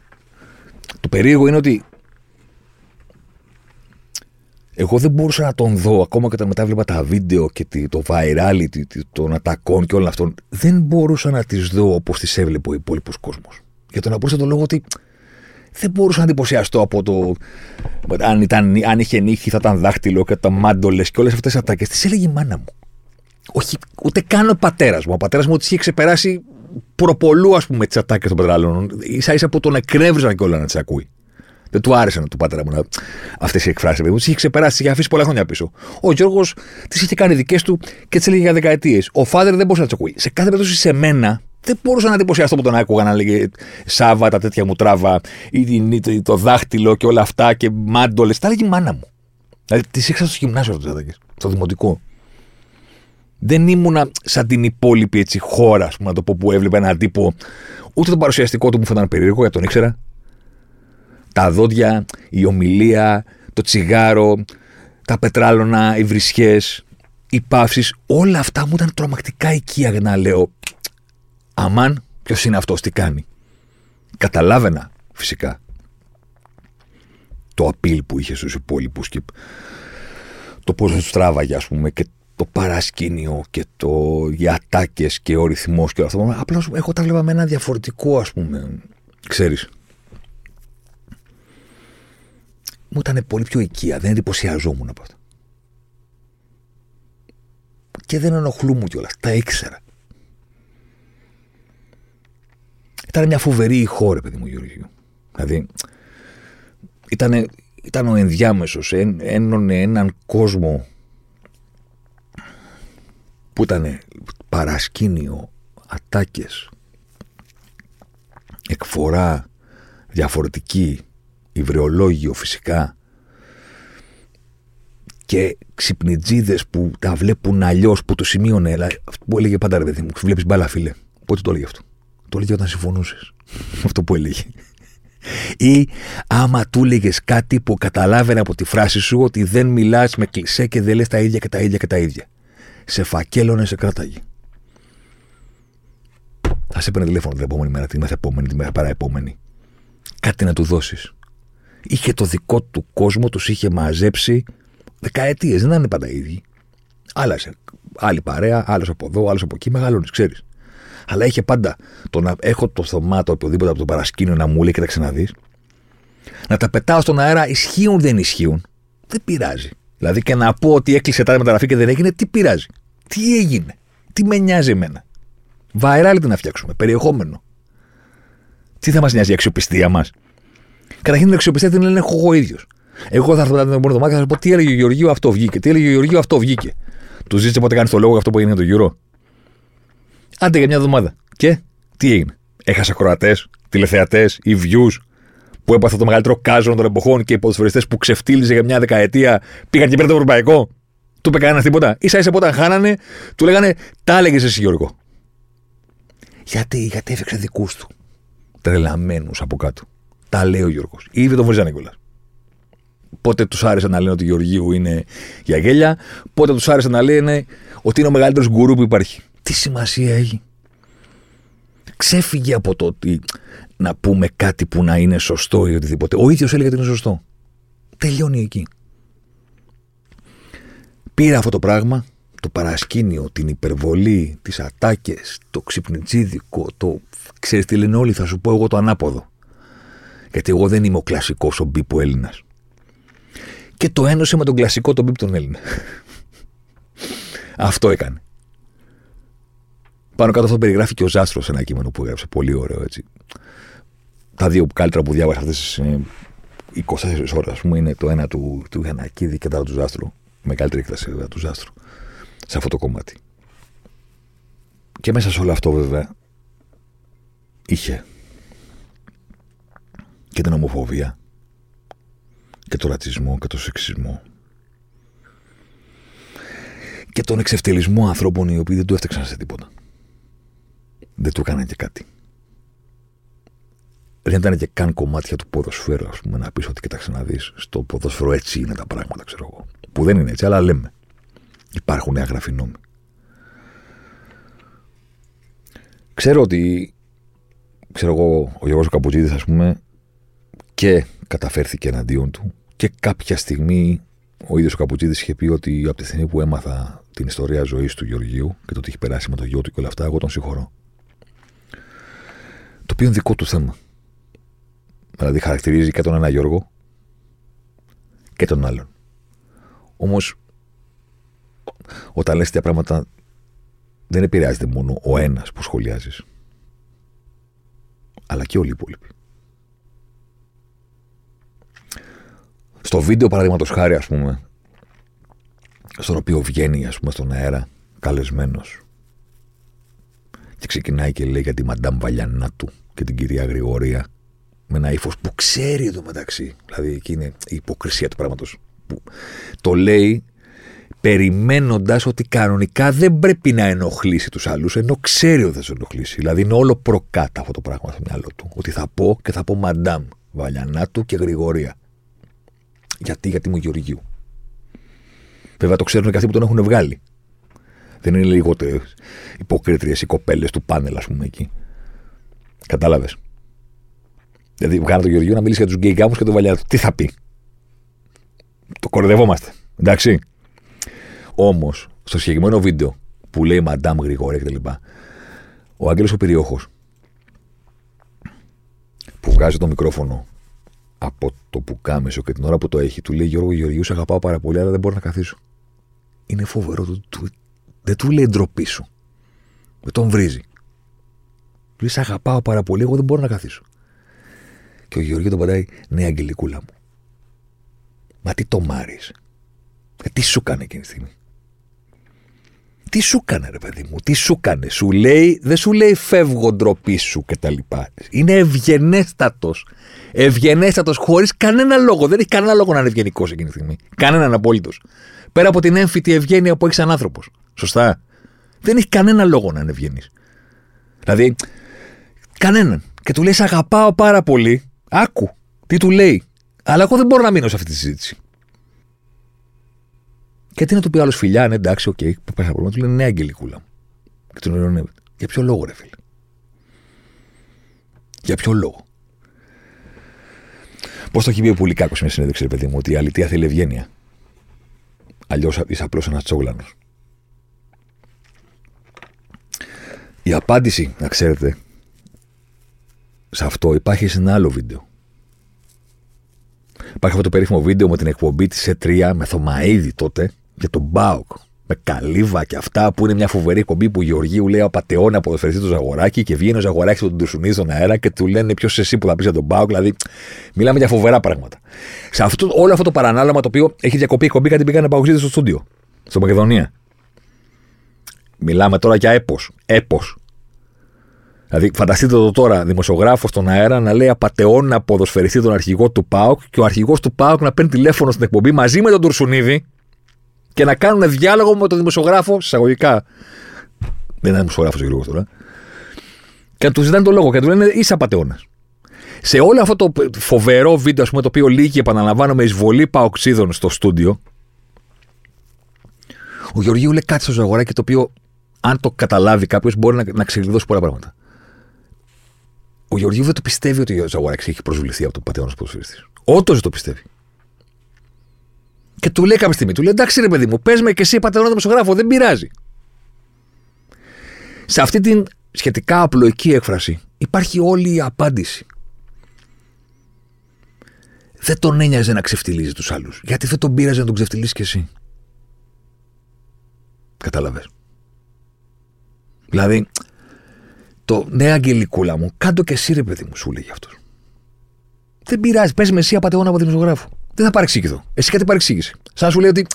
Το περίεργο είναι ότι εγώ δεν μπορούσα να τον δω ακόμα και όταν μετά βλέπα τα βίντεο και το virality των ατακών και όλων αυτών. Δεν μπορούσα να τις δω όπως τις έβλεπε ο υπόλοιπος κόσμος. Για τον απλούστατο λόγο ότι δεν μπορούσα να εντυπωσιαστώ από το. Αν, ήταν, αν είχε νύχη, θα ήταν δάχτυλο και τα μάντολες και όλες αυτές τις ατάκε. Τις έλεγε η μάνα μου. Όχι, ούτε καν ο πατέρας μου. Ο πατέρας μου τις είχε ξεπεράσει προπολού, ας πούμε, τις ατάκες των πετράλων. σα ίσα που τον εκνεύριζαν και όλα να τις ακούει. Δεν του άρεσαν του πατέρα μου αυτές οι εκφράσεις. Τις είχε ξεπεράσει, τις είχε αφήσει πολλά χρόνια πίσω. Ο Γιώργος τις είχε κάνει δικές του και τις έλεγε για δεκαετίες. Ο Φάδερ δεν μπορούσε να τις ακούει. Σε κάθε περίπτωση σε μένα δεν μπορούσα να εντυπωσιαστώ που τον άκουγα να λέγε Σάβα, τα τέτοια μου τράβα, ή το δάχτυλο και όλα αυτά και μάντολες. Τα έλεγε η μάνα μου. Δηλαδή τις ήξερα στο γυμνάσιο αυτό, στο δημοτικό. Δεν ήμουνα σαν την υπόλοιπη έτσι, χώρα, πούμε, να το πω, που έβλεπε έναν τύπο. Ούτε το παρουσιαστικό του μου φαίνονταν περίεργο, γιατί τον ήξερα. Τα δόντια, η ομιλία, το τσιγάρο, τα πετράλωνα, οι βρισιές, οι παύσεις, όλα αυτά μου ήταν τρομακτικά οικία για να λέω. Αμάν, ποιος είναι αυτός, τι κάνει. Καταλάβαινα φυσικά το απειλ που είχε στους υπόλοιπους και το πώ τους τράβαγε, ας πούμε, και το παρασκήνιο και το, οι ατάκες και ο ρυθμός και όλα αυτά. Απλά εγώ τα βλέπα με ένα διαφορετικό, ας πούμε. Ξέρεις. Μου ήταν πολύ πιο οικία, δεν εντυπωσιαζόμουν από αυτό. Και δεν ενοχλούμουν κιόλας. Τα ήξερα. Ήταν μια φοβερή χώρα, παιδί μου, Γιώργο. Δηλαδή, ήταν, ήταν ο ενδιάμεσος, ένωνε έναν κόσμο που ήταν παρασκήνιο, ατάκες, εκφορά διαφορετική, υβρεολόγιο φυσικά και ξυπνητζίδε που τα βλέπουν αλλιώς, που το σημείωνε. Αυτό που έλεγε πάντα ρε παιδί μου, βλέπεις μπάλα, φίλε. Πότε το έλεγε αυτό; Το έλεγε όταν συμφωνούσες. <laughs> αυτό που έλεγε. Ή άμα του έλεγες κάτι που καταλάβαινε από τη φράση σου ότι δεν μιλάς με κλισέ και δεν λες τα ίδια και τα ίδια και τα ίδια σε φακέλωνε, σε κράταγε. Θα σε έπαιρνε τηλέφωνο την επόμενη μέρα, την μεθεπόμενη, την μέρα παραεπόμενη. Κάτι να του δώσεις. Είχε το δικό του κόσμο, τους είχε μαζέψει δεκαετίες. Δεν ήταν πάντα ίδιοι. Άλλασε. Άλλη παρέα, άλλος από εδώ, άλλος από εκεί. Μεγαλώνεις, ξέρεις. Αλλά είχε πάντα το να έχω το θωμάτο οποιοδήποτε από το παρασκήνιο να μου λέει και τα ξαναδεί. Να τα πετάω στον αέρα, ισχύουν δεν ισχύουν. Δεν πειράζει. Δηλαδή και να πω ότι έκλεισε τα μεταγραφή και δεν έγινε, τι πειράζει. Τι έγινε; Τι με νοιάζει εμένα; Βαϊράλιτε να φτιάξουμε. Περιεχόμενο. Τι θα μας νοιάζει η αξιοπιστία μας; Καταρχήν την αξιοπιστία την ελέγχω εγώ ίδιος. Εγώ θα έρθω μετά την επόμενη εβδομάδα και θα σα πω τι έλεγε ο Γεωργίου αυτό βγήκε. Τι έλεγε ο Γεωργίου αυτό βγήκε. Του ζήτησε πότε κάνει το λόγο για αυτό που έγινε το γύρο. Άντε για μια εβδομάδα. Και τι έγινε; Έχασα ακροατές, τηλεθεατές ή views που έπαθε το μεγαλύτερο κάζο των εποχών και οι ποδοσφαιριστές που ξεφτύλιζε για μια δεκαετία πήγαν και πήραν το ευρωπαϊκό. Του είπε κανένας τίποτα. σα ίσα όταν χάνανε, του λέγανε Τα έλεγες εσύ, Γιώργο. Γιατί, γιατί έφεξε δικούς του. Τρελαμένους από κάτω. Τα λέει ο Γιώργος. Ή δεν τον βρίζανε κιόλας. Πότε τους άρεσε να λένε ότι ο Γεωργίου είναι για γέλια, πότε τους άρεσε να λένε ότι είναι ο μεγαλύτερος γκουρού που υπάρχει. Τι σημασία έχει. Ξέφυγε από το ότι να πούμε κάτι που να είναι σωστό ή οτιδήποτε. Ο ίδιος έλεγε ότι είναι σωστό. Τελειώνει εκεί. Πήρα αυτό το πράγμα, το παρασκήνιο, την υπερβολή, τις ατάκες, το ξυπνιτσίδικο, το ξέρεις τι λένε όλοι, θα σου πω εγώ το ανάποδο. Γιατί εγώ δεν είμαι ο κλασικός ο μπίπου Έλληνας. Και το ένωσε με τον κλασικό τον μπίπ τον Έλληνα. αυτό έκανε. Πάνω κάτω αυτό περιγράφει και ο Ζάστρος σε ένα κείμενο που έγραψε. Πολύ ωραίο έτσι. Τα δύο καλύτερα που διάβασα αυτές τι 24 ώρες, ας πούμε, είναι το ένα του, του Γιανακίδη και το άλλο του Ζάστρου. Με καλύτερη έκταση βέβαια του Ζάστρου. Σε αυτό το κομμάτι. Και μέσα σε όλο αυτό βέβαια είχε και την ομοφοβία και τον ρατσισμό και τον σεξισμό και τον εξευτελισμό ανθρώπων οι οποίοι δεν του έφταξαν σε τίποτα δεν του έκαναν και κάτι. Δεν ήταν και καν κομμάτια του ποδοσφαίρου, ας πούμε, να πεις ότι κοιτάξτε να δεις, στο ποδόσφαιρο έτσι είναι τα πράγματα, ξέρω εγώ. Που δεν είναι έτσι, αλλά λέμε. Υπάρχουν αγραφή νόμοι. Ξέρω ότι, ξέρω εγώ, ο Γιώργος Καπουτζίδης, ας πούμε, και καταφέρθηκε εναντίον του και κάποια στιγμή ο ίδιος ο Καπουτζίδης είχε πει ότι από τη στιγμή που έμαθα την ιστορία ζωής του Γεωργίου και το ότι έχει περάσει με το γιο του και όλα αυτά, εγώ τον συγχωρώ το οποίο είναι δικό του θέμα. Δηλαδή χαρακτηρίζει και τον ένα Γιώργο και τον άλλον. Όμως, όταν λες τέτοια πράγματα, δεν επηρεάζεται μόνο ο ένας που σχολιάζεις, αλλά και όλοι οι υπόλοιποι. Στο βίντεο, παραδείγματος χάρη, ας πούμε, στον οποίο βγαίνει, ας πούμε, στον αέρα καλεσμένος και ξεκινάει και λέει για τη Μαντάμ Βαλιανά του και την κυρία Γρηγορία με ένα ύφος που ξέρει εδώ μεταξύ. Δηλαδή εκεί είναι η υποκρισία του πράγματος. Το λέει περιμένοντας ότι κανονικά δεν πρέπει να ενοχλήσει τους άλλους, ενώ ξέρει ότι θα του ενοχλήσει. Δηλαδή είναι όλο προκάτα αυτό το πράγμα στο μυαλό του. Ότι θα πω και θα πω Μαντάμ Βαλιανάτου και Γρηγορία. Γιατί, γιατί μου Γεωργίου. Βέβαια το ξέρουν και αυτοί που τον έχουν βγάλει. Δεν είναι λιγότερο υποκρίτριες οι κοπέλες του πάνελ, ας πούμε εκεί. Κατάλαβες. Δηλαδή, βγάλω τον Γεωργίου να μιλήσει για τους γκέι γάμους και τον Βαλιάτο. Τι θα πει; Το κορδευόμαστε. Εντάξει. Όμως, στο συγκεκριμένο βίντεο που λέει Μαντάμ Γρηγόρια κτλ. Ο Άγγελος ο Περιόχος που βγάζει το μικρόφωνο από το πουκάμισο και την ώρα που το έχει, του λέει Γιώργο Γεωργίου, σε αγαπάω πάρα πολύ, αλλά δεν μπορώ να καθίσω. Είναι φοβερό. Του, του, δεν του λέει ντροπή σου. Δεν τον βρίζει. Του λέει: Αγαπάω πάρα πολύ, εγώ δεν μπορώ να καθίσω. Και ο Γεωργίου τον πατάει: Ναι, Αγγελικούλα μου. Μα τι το μάρεις; Ε, τι σου κάνει εκείνη τη στιγμή; Τι σου έκανε, ρε παιδί μου, τι σου έκανε. Σου λέει, δεν σου λέει φεύγω ντροπή σου κτλ. Είναι ευγενέστατος. Ευγενέστατος χωρίς κανένα λόγο. Δεν έχει κανένα λόγο να είναι ευγενικός εκείνη τη στιγμή. Κανέναν απόλυτος. Πέρα από την έμφυτη ευγένεια που έχεις σαν άνθρωπος. Σωστά. Δεν έχει κανένα λόγο να είναι ευγενής. Δηλαδή, κανέναν. Και του λέει: Σε αγαπάω πάρα πολύ. Άκου τι του λέει. Αλλά εγώ δεν μπορώ να μείνω σε αυτή τη συζήτηση. Και τι να του πει άλλος φιλιά, ναι, εντάξει, ok, okay, πάει ένα πρόβλημα. Του λένε ναι, Αγγελικούλα μου. Και τον ειρωνεύεται. Για ποιο λόγο, ρε φίλε; Για ποιο λόγο; Πώς το έχει πει ο Πουλικάκος σε μια συνέντευξη, ρε παιδί μου, ότι η αλήθεια θέλει ευγένεια. Αλλιώς είσαι απλώς ένας τσόγλανος. Η απάντηση, να ξέρετε, σε αυτό υπάρχει σε ένα άλλο βίντεο. Υπάρχει αυτό το περίφημο βίντεο με την εκπομπή της E3 με Θωμαίδη τότε για τον Μπάουκ. Με καλύβα και αυτά που είναι μια φοβερή εκπομπή που Γεωργίου λέει απαταιώνει από το του Ζαγοράκη και βγαίνει ο Ζαγοράκη με τον Τουρσουνί στον αέρα και του λένε ποιος εσύ που θα πεις για τον Μπάουκ. Δηλαδή, μιλάμε για φοβερά πράγματα. Σε αυτό, όλο αυτό το παρανάλωμα το οποίο έχει διακοπεί η εκπομπή γιατί πήγανε παγκοσμίω στο στούντιο, στο Μακεδονία. Μιλάμε τώρα για έπος. Έπος. Δηλαδή, φανταστείτε το τώρα, δημοσιογράφος στον αέρα να λέει απαταιώνα ποδοσφαιριστή τον αρχηγό του ΠΑΟΚ και ο αρχηγός του ΠΑΟΚ να παίρνει τηλέφωνο στην εκπομπή μαζί με τον Τουρσουνίδη και να κάνουν διάλογο με τον δημοσιογράφο, εισαγωγικά. Δεν είναι δημοσιογράφος ο Γιώργος τώρα. Και να του ζητάνε τον λόγο και του λένε είσαι απαταιώνα. Σε όλο αυτό το φοβερό βίντεο, ας πούμε, το οποίο λύγει, επαναλαμβάνω, με εισβολή παοξίδων στο στούντιο, ο Γεωργίου λέει κάτι στο ζαγοράκι το οποίο, αν το καταλάβει κάποιος, μπορεί να, να ξεκλειδώσει πολλά πράγματα. Ο Γεωργίου δεν το πιστεύει ότι ο Ζαγοράκη έχει προσβληθεί από τον πατέρα ποδοσφαιριστής. Όντως δεν το πιστεύει. Και του λέει κάποια στιγμή, του λέει εντάξει ρε παιδί μου, πες με και εσύ πατερόνα δημοσιογράφο, δεν πειράζει. Σε αυτή την σχετικά απλοϊκή έκφραση υπάρχει όλη η απάντηση. Δεν τον ένοιαζε να ξεφτυλίζει τους άλλους. Γιατί δεν τον πείραζε να τον ξεφτυλίσει κι εσύ. Κατάλαβες. Δηλαδή, το ναι, Αγγελικούλα μου, κάντο και εσύ ρε παιδί μου, σου λέγει αυτός. Δεν πειράζει, πες με εσύ απαταιώνα από δημοσιογράφο. Δεν θα παρεξήγηθω. Εσύ κάτι παρεξήγησε. Σαν σου λέει ότι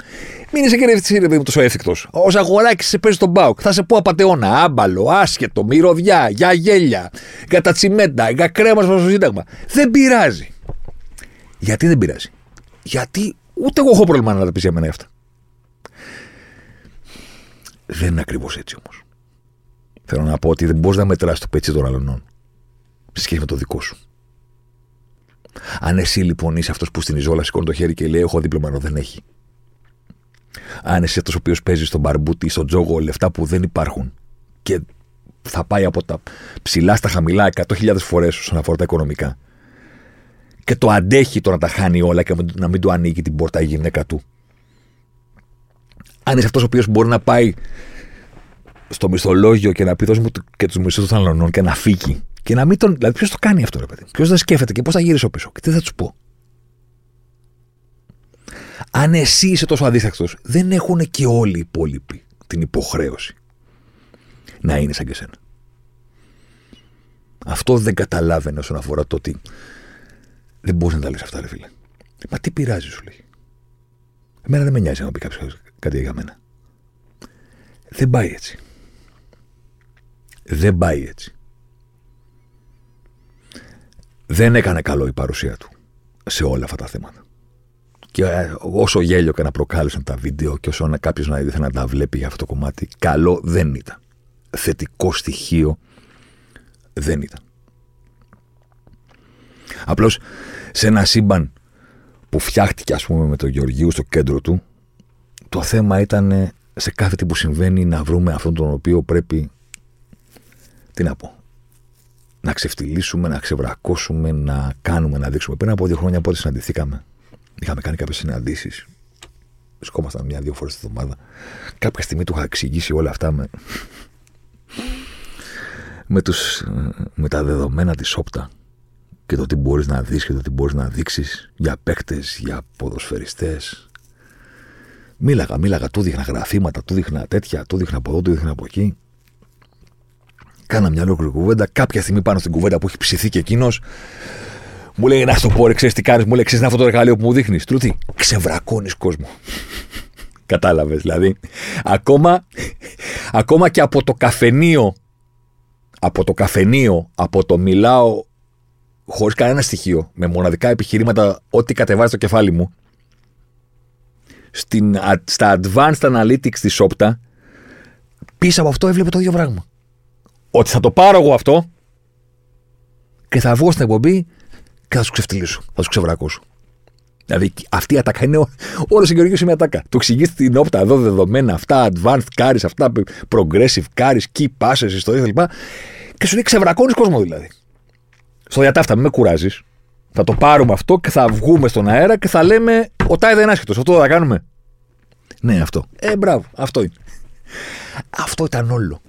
μην είσαι και ρε παιδί μου τόσο έφικτος. Ω αγοράκι σε παίζει τον μπάουκ. Θα σε πω απαταιώνα, άμπαλο, άσχετο, μυρωδιά, για γέλια, για τα τσιμέντα, για κρέμα στο Σύνταγμα. Δεν πειράζει. Γιατί δεν πειράζει. Γιατί ούτε εγώ έχω πρόβλημα να τα πει για μένα αυτά. Δεν είναι ακριβώς έτσι όμως. Θέλω να πω ότι δεν μπορείς να μετράς το πέτσι των αλλωνών σε σχέση με το δικό σου. Αν εσύ λοιπόν είσαι αυτός που στην Ιζόλα σηκώνει το χέρι και λέει: Έχω δίπλωμα, ενώ δεν έχει. Αν είσαι αυτός ο οποίος παίζει στον μπαρμπούτι ή στον τζόγο λεφτά που δεν υπάρχουν και θα πάει από τα ψηλά στα χαμηλά 100.000 φορές όσον αφορά τα οικονομικά και το αντέχει το να τα χάνει όλα και να μην του ανοίγει την πόρτα η γυναίκα του. Αν είσαι αυτός ο οποίος μπορεί να πάει στο μισθολόγιο και να πει δώσ' μου και τους μισθούς των αλλωνών και να φύγει. Και να μην τον. Δηλαδή, ποιος το κάνει αυτό, ρε παιδί. Ποιος δεν σκέφτεται και πώς θα γυρίσω πίσω; Και τι θα τους πω; Αν εσύ είσαι τόσο αδίστακτος, δεν έχουν και όλοι οι υπόλοιποι την υποχρέωση να είναι σαν και σένα. Αυτό δεν καταλάβαινε όσον αφορά το ότι δεν μπορείς να τα λες αυτά, ρε φίλε. Μα τι πειράζει, σου λέει. Εμένα δεν με νοιάζει να πει κάποιος κάτι για μένα. Δεν πάει έτσι. Δεν πάει έτσι. Δεν έκανε καλό η παρουσία του σε όλα αυτά τα θέματα. Και ε, όσο γέλιο και να προκάλεσαν τα βίντεο και όσο κάποιος να ήθελε να τα βλέπει για αυτό το κομμάτι, καλό δεν ήταν. Θετικό στοιχείο δεν ήταν. Απλώς σε ένα σύμπαν που φτιάχτηκε ας πούμε με τον Γεωργίου στο κέντρο του, το θέμα ήταν σε κάθε τι που συμβαίνει να βρούμε αυτόν τον οποίο πρέπει τι να πω. Να ξεφτυλίσουμε, να ξεβρακώσουμε, να κάνουμε, να δείξουμε. Πριν από δύο χρόνια πότε συναντηθήκαμε. Είχαμε κάνει κάποιες συναντήσεις. Βρισκόμασταν μια-δύο φορές τη εβδομάδα. Κάποια στιγμή του είχα εξηγήσει όλα αυτά με, με, τους, με τα δεδομένα της όπτα και το τι μπορείς να δεις και το τι μπορείς να δείξεις για παίκτες, για ποδοσφαιριστές. Μίλαγα, μίλαγα, του δείχνα γραφήματα, του δείχνα τέτοια, του δείχνα από εδώ, του δείχνα από εκεί. Κάνα μια ολόκληρη κουβέντα. Κάποια στιγμή πάνω στην κουβέντα που έχει ψηθεί και εκείνος, μου λέει: Να στο πω, ξέρεις τι κάνεις, μου λέει: Ξέρεις αυτό το εργαλείο που μου δείχνεις. Του τι, ξεβρακώνεις κόσμο. <laughs> Κατάλαβες δηλαδή. Ακόμα, ακόμα και από το καφενείο, από το καφενείο, από το μιλάω χωρίς κανένα στοιχείο, με μοναδικά επιχειρήματα, ό,τι κατεβάζει το κεφάλι μου, στην, στα advanced analytics της Opta, πίσω από αυτό έβλεπε το ίδιο πράγμα ότι θα το πάρω εγώ αυτό και θα βγω στην εκπομπή και θα σου ξεφτυλίσω, θα σου ξεβρακώσω. Δηλαδή αυτή η ατάκα είναι όλος συγκεκριμένο μια ατάκα. Το εξηγείς την όπτα εδώ δεδομένα, αυτά advanced carries, αυτά progressive carries, key passes, ιστορίες κλπ. Και σου λέει ξεβρακώνεις κόσμο δηλαδή. Στο διατάφτα, μην με κουράζεις. Θα το πάρουμε αυτό και θα βγούμε στον αέρα και θα λέμε Ο Τάι δεν είναι άσχετος. Αυτό θα κάνουμε. Ναι, αυτό. Ε, μπράβο, αυτό είναι. Αυτό ήταν όλο.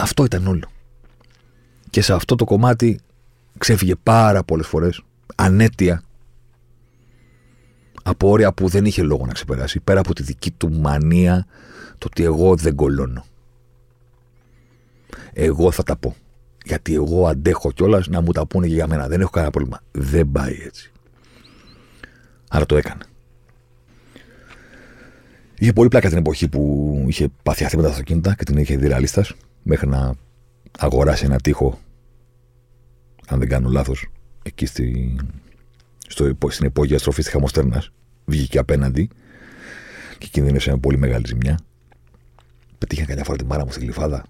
Αυτό ήταν όλο. Και σε αυτό το κομμάτι ξέφυγε πάρα πολλές φορές ανέτεια από όρια που δεν είχε λόγο να ξεπεράσει. Πέρα από τη δική του μανία το ότι εγώ δεν κολώνω. Εγώ θα τα πω. Γιατί εγώ αντέχω κιόλας να μου τα πούνε και για μένα. Δεν έχω κανένα πρόβλημα. Δεν πάει έτσι. Άρα το έκανε. Είχε πολύ πλάκα την εποχή που είχε πάθει αθήματα στα αυτοκίνητα και την είχε δει μέχρι να αγοράσει ένα τείχο, αν δεν κάνω λάθος, εκεί στη, στο, στην υπόγεια στροφής της Χαμοστέρνας. Βγήκε απέναντι και κινδύνευσε μια πολύ μεγάλη ζημιά. Πετύχα καμιά φορά τη μάρα μου στη γλυφάδα.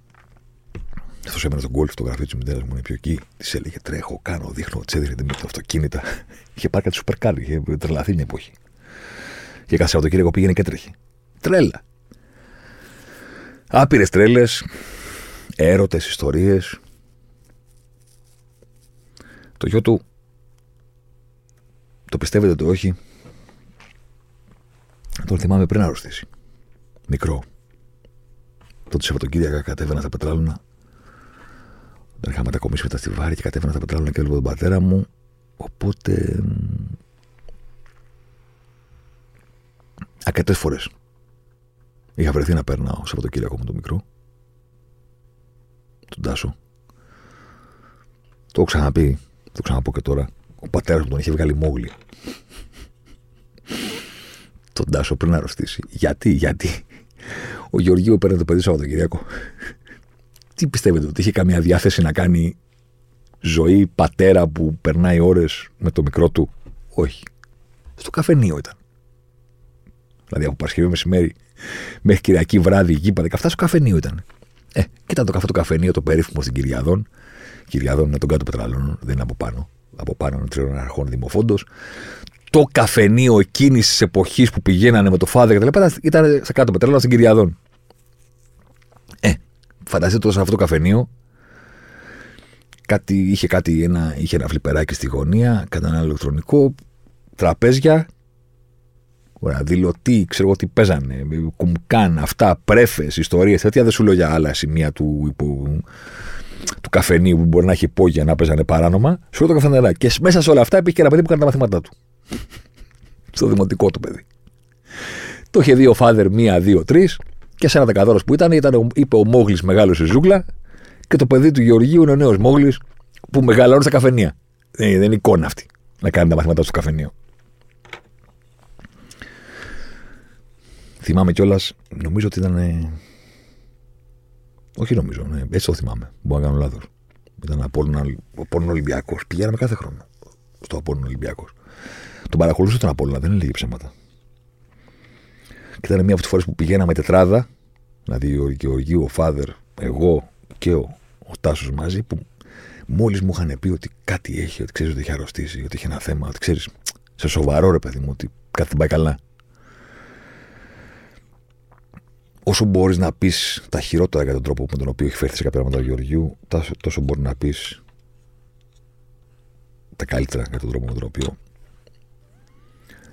Αυτός έμενε στον γκολφ, το γραφείο της μητέρας μου είναι πιο εκεί. Της έλεγε τρέχω, κάνω, δείχνω, της έδινε με τα αυτοκίνητα. <laughs> είχε πάρει κάτι σούπερ κάρ, είχε τρελαθεί μια εποχή. Και κάθε Σαββατοκύριακο πήγαινε και τρέχει. Τρέλα. Άπειρες τρέλες, έρωτες, ιστορίες. Το γιο του, το πιστεύετε το όχι, Τον θυμάμαι πριν αρρωστήσει. Μικρό. Τότε Σαββατοκύριακα κατέβαινα στα πετράλωνα. Δεν είχα μετακομίσει μετά στη Βάρη και κατέβαινα στα πετράλωνα και έλεγα τον πατέρα μου. Οπότε. Αρκετές φορές είχα βρεθεί να περνάω Σαββατοκύριακο με το μικρό. Τον Τάσο. Το έχω ξαναπεί, το ξαναπώ και τώρα. Ο πατέρας μου τον είχε βγάλει μόγλι. τον Τάσο πριν αρρωστήσει. Γιατί, γιατί. Ο Γεωργίου παίρνει το παιδί Σαββατοκύριακο. Τι πιστεύετε, ότι είχε καμία διάθεση να κάνει ζωή πατέρα που περνάει ώρες με το μικρό του; Όχι. Στο καφενείο ήταν. Δηλαδή από Παρασκευή μεσημέρι μέχρι Κυριακή βράδυ, γήπα 17 στο καφενείο ήταν. Ε, κοίτα το καφέ το καφενείο, το περίφημο στην Κυριαδών. Κυριαδών είναι τον κάτω πετραλών, δεν είναι από πάνω. Από πάνω είναι τριών αρχών δημοφόντο. Το καφενείο εκείνης της εποχής που πηγαίνανε με το φάδε και τα λοιπά ήταν σε κάτω πετράλαιο στην Κυριαδών. Ε, φανταστείτε τόσο αυτό το καφενείο. Κάτι, είχε, κάτι, ένα, είχε ένα φλιπεράκι στη γωνία, κατά ένα ηλεκτρονικό, τραπέζια Ωραία, δηλωτή, ξέρω εγώ τι παίζανε, κουμκάν, αυτά, πρέφες, ιστορίες, τέτοια δεν σου λέω για άλλα σημεία του, υπο, του καφενείου που μπορεί να έχει υπόγεια να παίζανε παράνομα. Σου λέω το καφενερά. Και μέσα σε όλα αυτά υπήρχε και ένα παιδί που έκανε τα μαθήματά του. Στο δημοτικό του παιδί. Το είχε δει ο φάδερ μία, δύο, τρεις και σε ένα δεκαδόρο που ήταν, ήταν είπε ο Μόγλης μεγάλο η ζούγκλα και το παιδί του Γεωργίου είναι ο νέος Μόγλης που μεγαλώνει στα καφενεία. Δεν, δεν είναι εικόνα αυτή να κάνει τα μαθήματά του στο καφενείο. Θυμάμαι κιόλας, νομίζω ότι ήταν. Όχι νομίζω, ναι, έτσι το θυμάμαι. Μπορεί να κάνω λάθος. Ήταν Απόλλων Ολυμπιακός. Πηγαίναμε κάθε χρόνο στο Απόλλων Ολυμπιακός. Τον παρακολουθούσα τον Απόλλωνα, δεν έλεγε ψέματα. Και ήταν μία από τις φορές που πηγαίναμε τετράδα, δηλαδή ο Γεωργίου, ο Φάδερ, εγώ και ο, ο Τάσος μαζί, που μόλις μου είχαν πει ότι κάτι έχει, ότι ξέρεις ότι έχει αρρωστήσει, ότι έχει ένα θέμα, ότι ξέρεις, σε σοβαρό ρε παιδί μου, ότι κάτι δεν πάει καλά. Όσο μπορείς να πεις τα χειρότερα για τον τρόπο με τον οποίο έχει φέρθει σε κάποια πράγματα του Γεωργίου, τόσο μπορεί να πεις τα καλύτερα για τον τρόπο με τον οποίο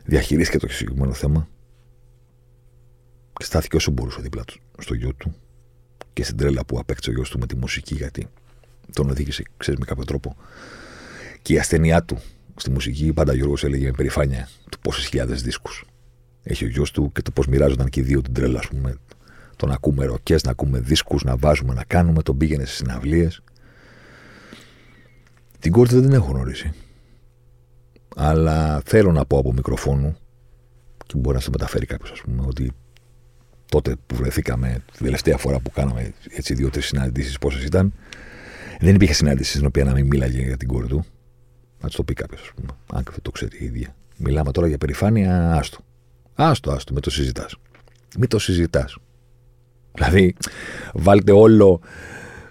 διαχειρίστηκε το συγκεκριμένο θέμα και στάθηκε όσο μπορούσε δίπλα του στο γιο του και στην τρέλα που απέκτησε ο γιος του με τη μουσική, γιατί τον οδήγησε, ξέρεις, με κάποιο τρόπο. Και η ασθένειά του στη μουσική, πάντα ο Γιώργος έλεγε με περηφάνεια του πόσες χιλιάδες δίσκους έχει ο γιος του και το πώς μοιράζονταν και οι δύο την τρέλα, ας πούμε, το να ακούμε ροκές, να ακούμε δίσκους, να βάζουμε, να κάνουμε, τον πήγαινε σε συναυλίες. Την κόρη δεν την έχω γνωρίσει. Αλλά θέλω να πω από μικροφόνου και μπορεί να σε μεταφέρει κάποιος, ας πούμε, ότι τότε που βρεθήκαμε, τη τελευταία φορά που κάναμε έτσι δύο-τρεις συναντήσεις, πόσες ήταν, δεν υπήρχε συνάντηση στην οποία να μην μίλαγε για την κόρη του. Να της το πει κάποιος, ας πούμε, αν και δεν το ξέρει η ίδια. Μιλάμε τώρα για περηφάνεια, άστο. Άστο, άστο, με το συζητάς. Μην το συζητάς. Δηλαδή, βάλτε όλο,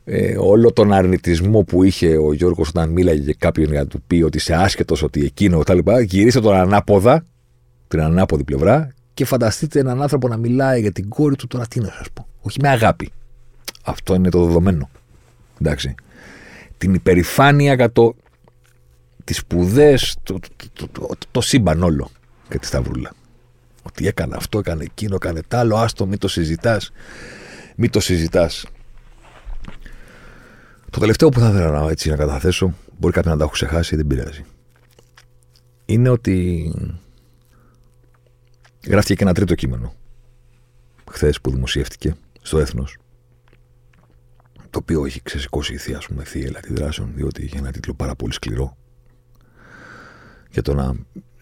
ε, όλο τον αρνητισμό που είχε ο Γιώργος όταν μίλαγε για κάποιον για να του πει ότι είσαι άσχετος, ότι εκείνο κτλ. Γυρίστε τον ανάποδα, την ανάποδη πλευρά και φανταστείτε έναν άνθρωπο να μιλάει για την κόρη του τώρα τι να σας πω. Όχι με αγάπη. Αυτό είναι το δεδομένο. Εντάξει. Την υπερηφάνεια για το, τις σπουδές, το, το, το, το, σύμπαν όλο και τη σταυρούλα. Ότι έκανε αυτό, έκανε εκείνο, έκανε τ' άλλο. Άστο, μην το συζητάς. Μην το συζητάς. Το τελευταίο που θα ήθελα να, έτσι, να καταθέσω, μπορεί κάποιοι να τα έχω ξεχάσει, δεν πειράζει. Είναι ότι γράφτηκε και ένα τρίτο κείμενο χθες που δημοσιεύτηκε στο έθνος. Το οποίο έχει ξεσηκώσει η θεία, ας πούμε, θύελα αντιδράσεων, διότι είχε ένα τίτλο πάρα πολύ σκληρό για το να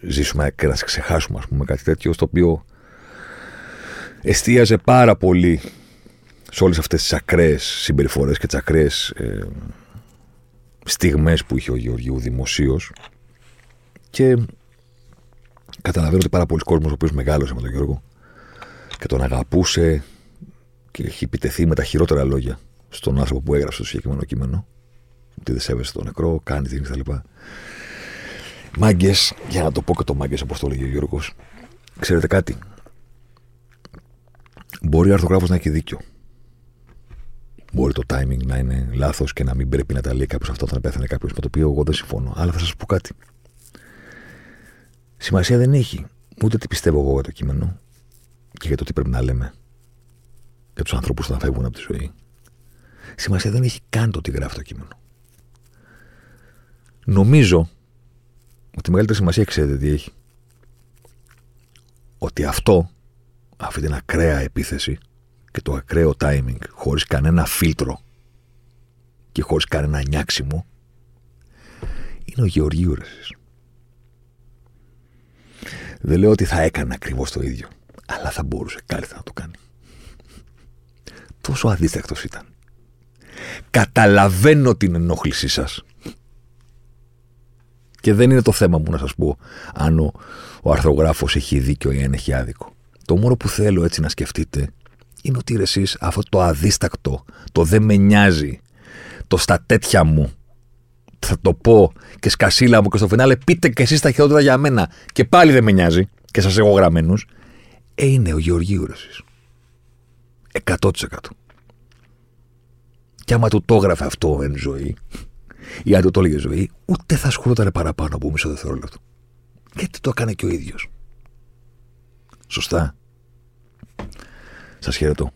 ζήσουμε και να ξεχάσουμε ας πούμε κάτι τέτοιο στο οποίο εστίαζε πάρα πολύ σε όλες αυτές τις ακραίες συμπεριφορές και τις ακραίες ε, στιγμές που είχε ο Γεωργίου δημοσίως. και καταλαβαίνω ότι πάρα πολλοί κόσμος ο οποίος μεγάλωσε με τον Γιώργο και τον αγαπούσε και έχει επιτεθεί με τα χειρότερα λόγια στον άνθρωπο που έγραψε το συγκεκριμένο κείμενο ότι δεν σέβεσαι τον νεκρό, κάνει την κτλ. Μάγκες, για να το πω και το μάγκες όπως το λέγει ο Γιώργος, ξέρετε κάτι; Μπορεί ο αρθογράφο να έχει δίκιο. Μπορεί το timing να είναι λάθος και να μην πρέπει να τα λέει κάποιος αυτό όταν πέθανε κάποιος, με το οποίο εγώ δεν συμφωνώ. Αλλά θα σας πω κάτι. Σημασία δεν έχει ούτε τι πιστεύω εγώ για το κείμενο, και για το τι πρέπει να λέμε για τους ανθρώπους που θα φεύγουν από τη ζωή. Σημασία δεν έχει καν το τι γράφει το κείμενο. Νομίζω ότι η μεγαλύτερη σημασία ξέρετε τι έχει. Ότι αυτό, αυτή την ακραία επίθεση και το ακραίο timing, χωρίς κανένα φίλτρο και χωρίς κανένα νιάξιμο, είναι ο Γεωργίου Ρεσής. Δεν λέω ότι θα έκανε ακριβώς το ίδιο, αλλά θα μπορούσε κάλλιστα να το κάνει. Τόσο αδίστακτος ήταν. Καταλαβαίνω την ενόχλησή σας. Και δεν είναι το θέμα μου να σας πω αν ο, ο αρθρογράφος έχει δίκιο ή αν έχει άδικο. Το μόνο που θέλω έτσι να σκεφτείτε είναι ότι εσείς αυτό το αδίστακτο, το δεν με νοιάζει, το στα τέτοια μου, θα το πω και σκασίλα μου και στο φινάλε πείτε και εσείς τα χειρότερα για μένα και πάλι δεν με νοιάζει και σας έχω γραμμένους, ε, είναι ο Γεωργίου εσείς. 100%. Και άμα του το έγραφε αυτό εν ζωή, ή αν του το έλεγε ζωή, ούτε θα ασχολούταν παραπάνω από μισό δευτερόλεπτο. Γιατί το έκανε και ο ίδιος. Σωστά. Σας χαιρετώ.